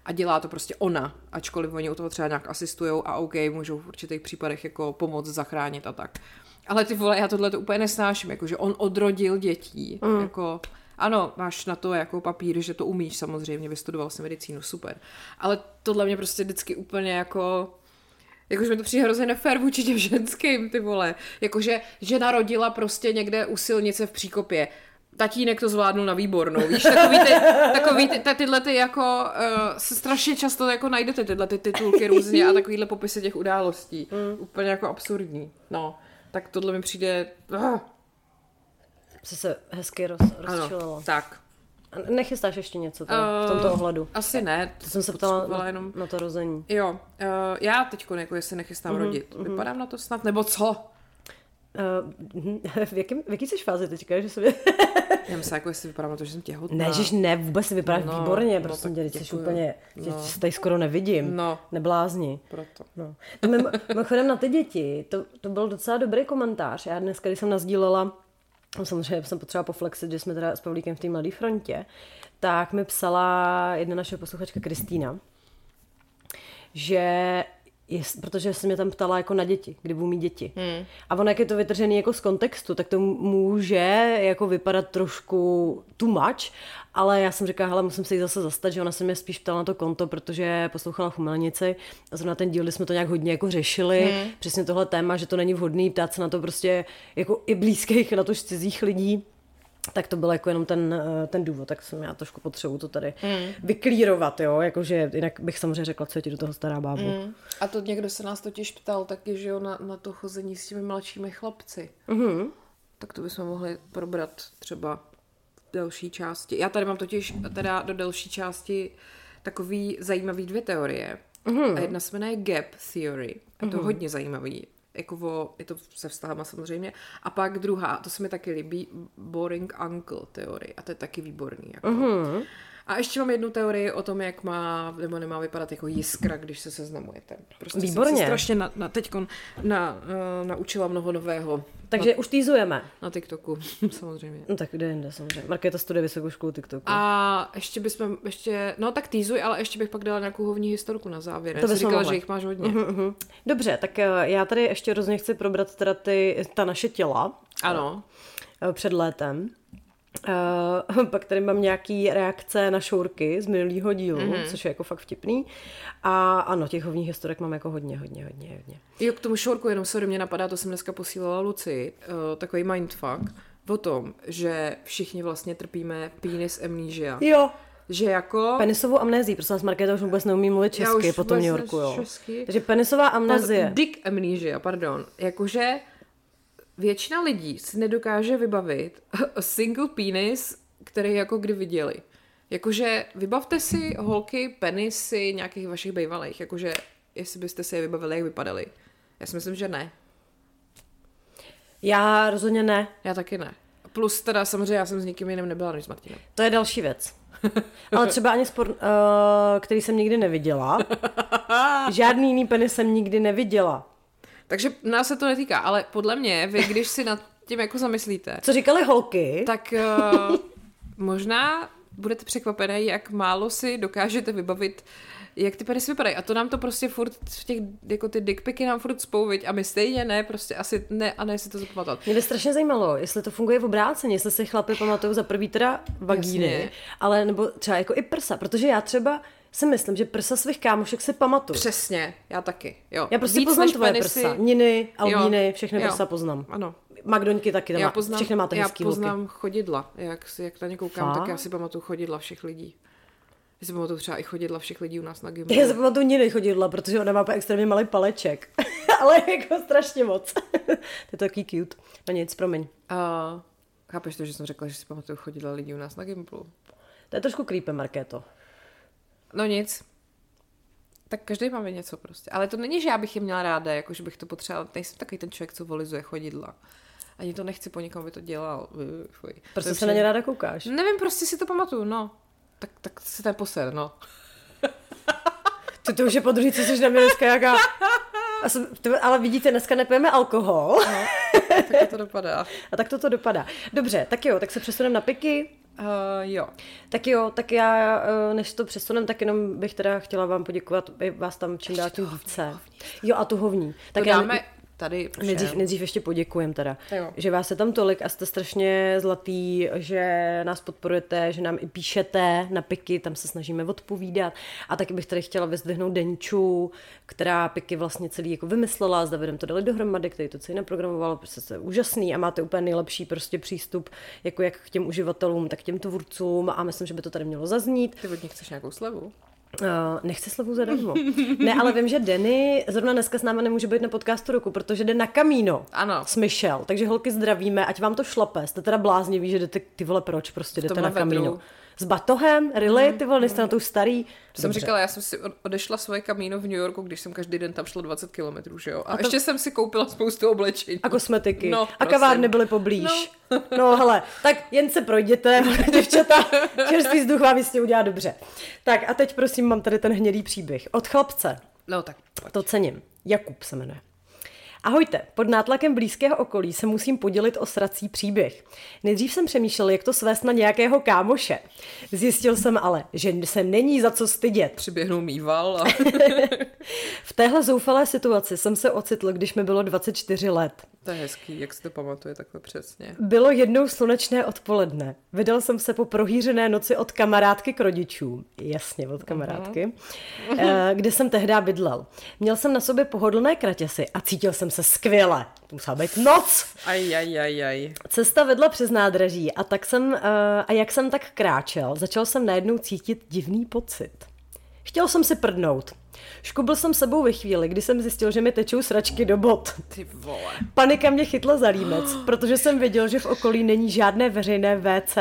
A dělá to prostě ona, ačkoliv oni u toho třeba nějak asistujou a OK, můžou v určitých případech jako pomoct zachránit a tak. Ale ty vole, já tohle to úplně nesnáším, jako že on odrodil dětí, mm. jako... Ano, máš na to jako papír, že to umíš samozřejmě, vystudoval si medicínu, super. Ale tohle mě prostě vždycky úplně jako... Jakože mi to přijde hrozně nefér vůči těm ženským, ty vole. Jakože žena rodila prostě někde u silnice v příkopě. Tatínek to zvládnul na výbornou, víš, takový ty, takový ty, ty tyhle ty jako, uh, se strašně často jako najdete tyhle ty titulky různě a takovýhle popisy těch událostí. Mm. Úplně jako absurdní, no. Tak tohle mi přijde, uh, Jsi se hezky roz, ano, tak. A Nechystáš ještě něco teda, v tomto ohledu? Asi ne. To jsem se ptala na, jenom... na to rození. Jo, uh, já teď jako jestli nechystám mm-hmm, rodit. Vypadám na to snad, nebo co? Uh, v, jakém, v jaký jsi fázi teďka? Že se... Já myslím, jako jestli vypadám na to, že jsem těhotná. ne, že ne, vůbec si vypadáš No, výborně, no, prosím tě, jsi úplně, No. no. tady skoro nevidím, No. neblázni. Proto. No. To mimo, mimochodem na ty děti, to, to byl docela dobrý komentář. Já dneska, když jsem nazdílela, samozřejmě jsem potřeba poflexit, že jsme teda s Pavlíkem v té Mladé frontě, tak mi psala jedna naše posluchačka Kristýna, že jest, protože se mě tam ptala jako na děti, kdy budu mít děti. Hmm. A ono, jak je to vytržený jako z kontextu, tak to může jako vypadat trošku too much, ale já jsem říkala, hele, musím se jí zase zastat, že ona se mě spíš ptala na to konto, protože poslouchala Chumelnici a zrovna ten díl, kdy jsme to nějak hodně jako řešili, hmm. přesně tohle téma, že to není vhodný ptát se na to prostě jako i blízkých, na to cizích lidí, tak to byl jako jenom ten, eh, ten důvod, tak jsem já trošku potřebuji to tady mm. vyklírovat, jo, jakože jinak bych samozřejmě řekla, co je ti do toho stará bábu. Mm. A to někdo se nás totiž ptal taky, že jo, na, na to chození s těmi mladšími chlapci. Mm-hmm. Tak to bychom mohli probrat třeba v další části. Já tady mám totiž teda do další části takový zajímavý dvě teorie. Mm-hmm. A jedna se jmenuje Gap Theory. A to je hodně zajímavý. Jako o, je to se vztahama samozřejmě. A pak druhá, to se mi taky líbí, Boring Uncle teorie. A to je taky výborný. Jako. Mm-hmm. A ještě mám jednu teorii o tom, jak má nebo nemá vypadat jako jiskra, když se seznamujete. Prostě Výborně. Jsem se strašně na, na, teďkon na, uh, naučila mnoho nového. Takže už týzujeme. Na TikToku, samozřejmě. No tak kde jinde samozřejmě. Markéta studuje vysokou školu TikToku. A ještě bychom, ještě, no tak týzuj, ale ještě bych pak dala nějakou hovní historku na závěr. To bychom říkala, že jich máš hodně. Mhm. Dobře, tak eh, já tady ještě hrozně chci probrat teda ty, ta naše těla Ano. eh, před létem. Uh, pak tady mám nějaký reakce na šourky z minulého dílu, mm-hmm. což je jako fakt vtipný. A ano, těch hovních historek mám jako hodně, hodně, hodně, hodně. Jo, k tomu šorku jenom se do mě napadá, to jsem dneska posílala Luci, uh, takový mindfuck o tom, že všichni vlastně trpíme penis amnesia. Jo, Že jako... penisovou amnézii, prosím vás, Markéta už vůbec neumí mluvit česky po tom New Yorku, jo. česky. Takže penisová amnézie. Dick amnesia, pardon. Jakože většina lidí si nedokáže vybavit single penis, který jako kdy viděli. Jakože vybavte si holky, penisy nějakých vašich bývalých, jakože jestli byste si je vybavili, jak vypadaly. Já si myslím, že ne. Já rozhodně ne. Já taky ne. Plus teda samozřejmě já jsem s nikým jiným nebyla než s Martinem. To je další věc. Ale třeba ani sport, uh, který jsem nikdy neviděla. Žádný jiný penis jsem nikdy neviděla. Takže nás se to netýká, ale podle mě, vy když si nad tím jako zamyslíte, Co říkali holky? tak uh, možná budete překvapené, jak málo si dokážete vybavit, jak ty penisy vypadají. A to nám to prostě furt v těch, jako ty dickpiky nám furt spou, viď? a my stejně ne, prostě asi ne a ne si to zapamatovat. Mě by strašně zajímalo, jestli to funguje v obráceně, jestli si chlapi pamatují za prvý teda vagíny, Jasně. ale nebo třeba jako i prsa, protože já třeba si myslím, že prsa svých kámošek si pamatuju. Přesně, já taky, jo. Já prostě Víc poznám tvoje penisy. prsa. Niny, albíny, Jo, všechny jo. prsa poznám. Ano. Magdoňky taky, tam Já poznám, všechny máte já hezký luky. poznám chodidla, jak, jak na ně koukám, Fakt? tak já si pamatuju chodidla všech lidí. Já si pamatuju třeba i chodidla všech lidí u nás na gimplu. Já si pamatuju Niny chodidla, protože ona má extrémně malý paleček. ale jako strašně moc. to je takový cute. No nic, promiň. A chápeš to, že jsem řekla, že si pamatuju chodidla lidí u nás na gimplu? To je trošku creepy, Markéto. No nic. Tak každý máme něco prostě. Ale to není, že já bych je měla ráda, jako že bych to potřebovala. Nejsem takový ten člověk, co volizuje chodidla. Ani to nechci po někom, aby to dělal. Fuj. Prostě To se na ně ráda koukáš. Nevím, prostě si to pamatuju, no. Tak, tak si ten poser, no. To, to už je po druhý, co jsi na mě dneska jaká... A jsem, to, ale vidíte, dneska nepijeme alkohol. Tak to dopadá. A tak toto dopadá. Dobře, tak jo, tak se přesuneme na piky. Uh, jo. Tak jo, tak já, eh, než to přesunem, tak jenom bych teda chtěla vám poděkovat, vás tam čím dál tím více. Jo, a tu hovní. Tak Tak to já dáme tady. nejdřív, všem. nejdřív ještě poděkujem teda, Jo. že vás je tam tolik a jste strašně zlatý, že nás podporujete, že nám i píšete na piky, tam se snažíme odpovídat. A taky bych tady chtěla vyzdvihnout Denču, která piky vlastně celý jako vymyslela, s Davidem to dali dohromady, který to celý naprogramoval, prostě jste úžasný a máte úplně nejlepší prostě přístup jako jak k těm uživatelům, tak k těm tvůrcům a myslím, že by to tady mělo zaznít. Ty od nich chceš nějakou slevu? Uh, nechci slovu zadarmo. ne, ale vím, že Denny zrovna dneska s námi nemůže být na podcastu roku, protože jde na kamíno. Ano. S Michelle. Takže holky zdravíme, ať vám to šlape. Jste teda blázniví, že jdete, ty vole, proč prostě jdete na kamíno. vedru. S batohem? Really? Ty vole, nejste na to už starý? Jsem říkala, já jsem si od- odešla svoje kamíno v New Yorku, když jsem každý den tam šlo 20 kilometrů, že jo? A, a to- ještě jsem si koupila spoustu oblečení. A kosmetiky. No, a prosím. kavárny byly poblíž. No. no hele, tak jen se projděte, děvčata, čerstvý vzduch vám jistě udělá dobře. Tak a teď prosím, mám tady ten hnědý příběh. Od chlapce. No tak. To cením. Jakub se jmenuje. Ahojte, pod nátlakem blízkého okolí se musím podělit o srací příběh. Nejdřív jsem přemýšlel, jak to svést na nějakého kámoše. Zjistil jsem ale, že se není za co stydět. Přiběhnul mýval a V téhle zoufalé situaci jsem se ocitl, když mi bylo 24 let. to je hezký, jak si to pamatuje takhle přesně. Bylo jednou slunečné odpoledne. Vydal jsem se po prohýřené noci od kamarádky k rodičům. Jasně, od kamarádky. eh, Kde jsem tehdy bydlel. Měl jsem na sobě pohodlné kratěsy a cítil jsem se skvěle. To musela být noc. Aj, aj, aj, aj. Cesta vedla přes nádraží a, tak jsem, eh, a jak jsem tak kráčel, začal jsem najednou cítit divný pocit. Chtěl jsem si prdnout. Škubl jsem sebou ve chvíli, kdy jsem zjistil, že mi tečou sračky do bot. Ty vole. Panika mě chytla za límec, protože jsem věděl, že v okolí není žádné veřejné WC.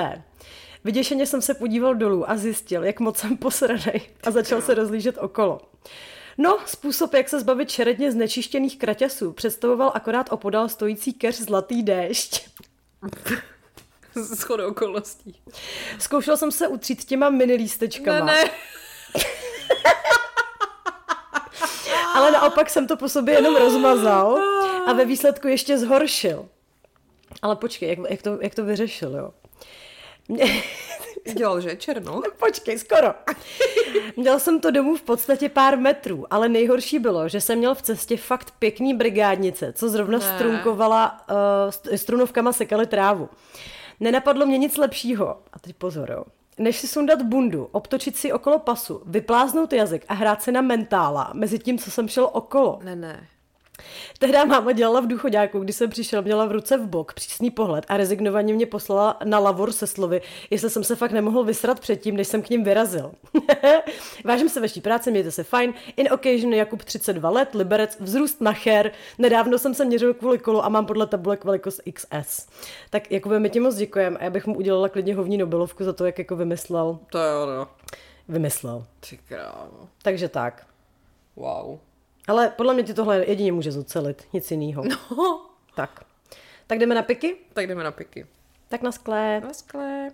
Vyděšeně jsem se podíval dolů a zjistil, jak moc jsem posranej a začal se rozlížet okolo. No, způsob, jak se zbavit šeredně znečištěných kraťasů, představoval akorát opodál stojící keř zlatý déšť. Z chodou okolností. Zkoušel jsem se utřít těma mini lístečkama. Ne, ne. Ale naopak jsem to po sobě jenom rozmazal a ve výsledku ještě zhoršil. Ale počkej, jak, jak, to, jak to vyřešil, jo? Mě, Dělal, že? Černo? počkej, skoro. Měl jsem to domů v podstatě pár metrů, ale nejhorší bylo, že jsem měl v cestě fakt pěkný brigádnice, co zrovna Ne. strunkovala, uh, st- strunovkama sekali trávu. Nenapadlo mě nic lepšího, a teď pozor, jo. Než si sundat bundu, obtočit si okolo pasu, vypláznout jazyk a hrát se na mentála, mezi tím, co jsem šel okolo. Ne, ne. Tehdy máma dělala v důchodáku, když jsem přišel, měla v ruce v bok přísný pohled a rezignovaně mě poslala na lavor se slovy, jestli jsem se fakt nemohl vysrat předtím, než jsem k ním vyrazil. Vážím se vaší práce, mějte se fajn. In occasion Jakub 32 let, Liberec, vzrůst na cher. Nedávno jsem se měřil kvůli kolu a mám podle tabulek velikost XS. Tak Jakube, my ti moc děkujeme a já bych mu udělala klidně hovní Nobelovku za to, jak jako vymyslel. To jo, no. Vymyslel. Ty krávo. Takže tak. Wow. Ale podle mě ti tohle jedině může zocelit, nic jiného. No. Tak. Tak jdeme na piky? Tak jdeme na piky. Tak na sklep. Na skle.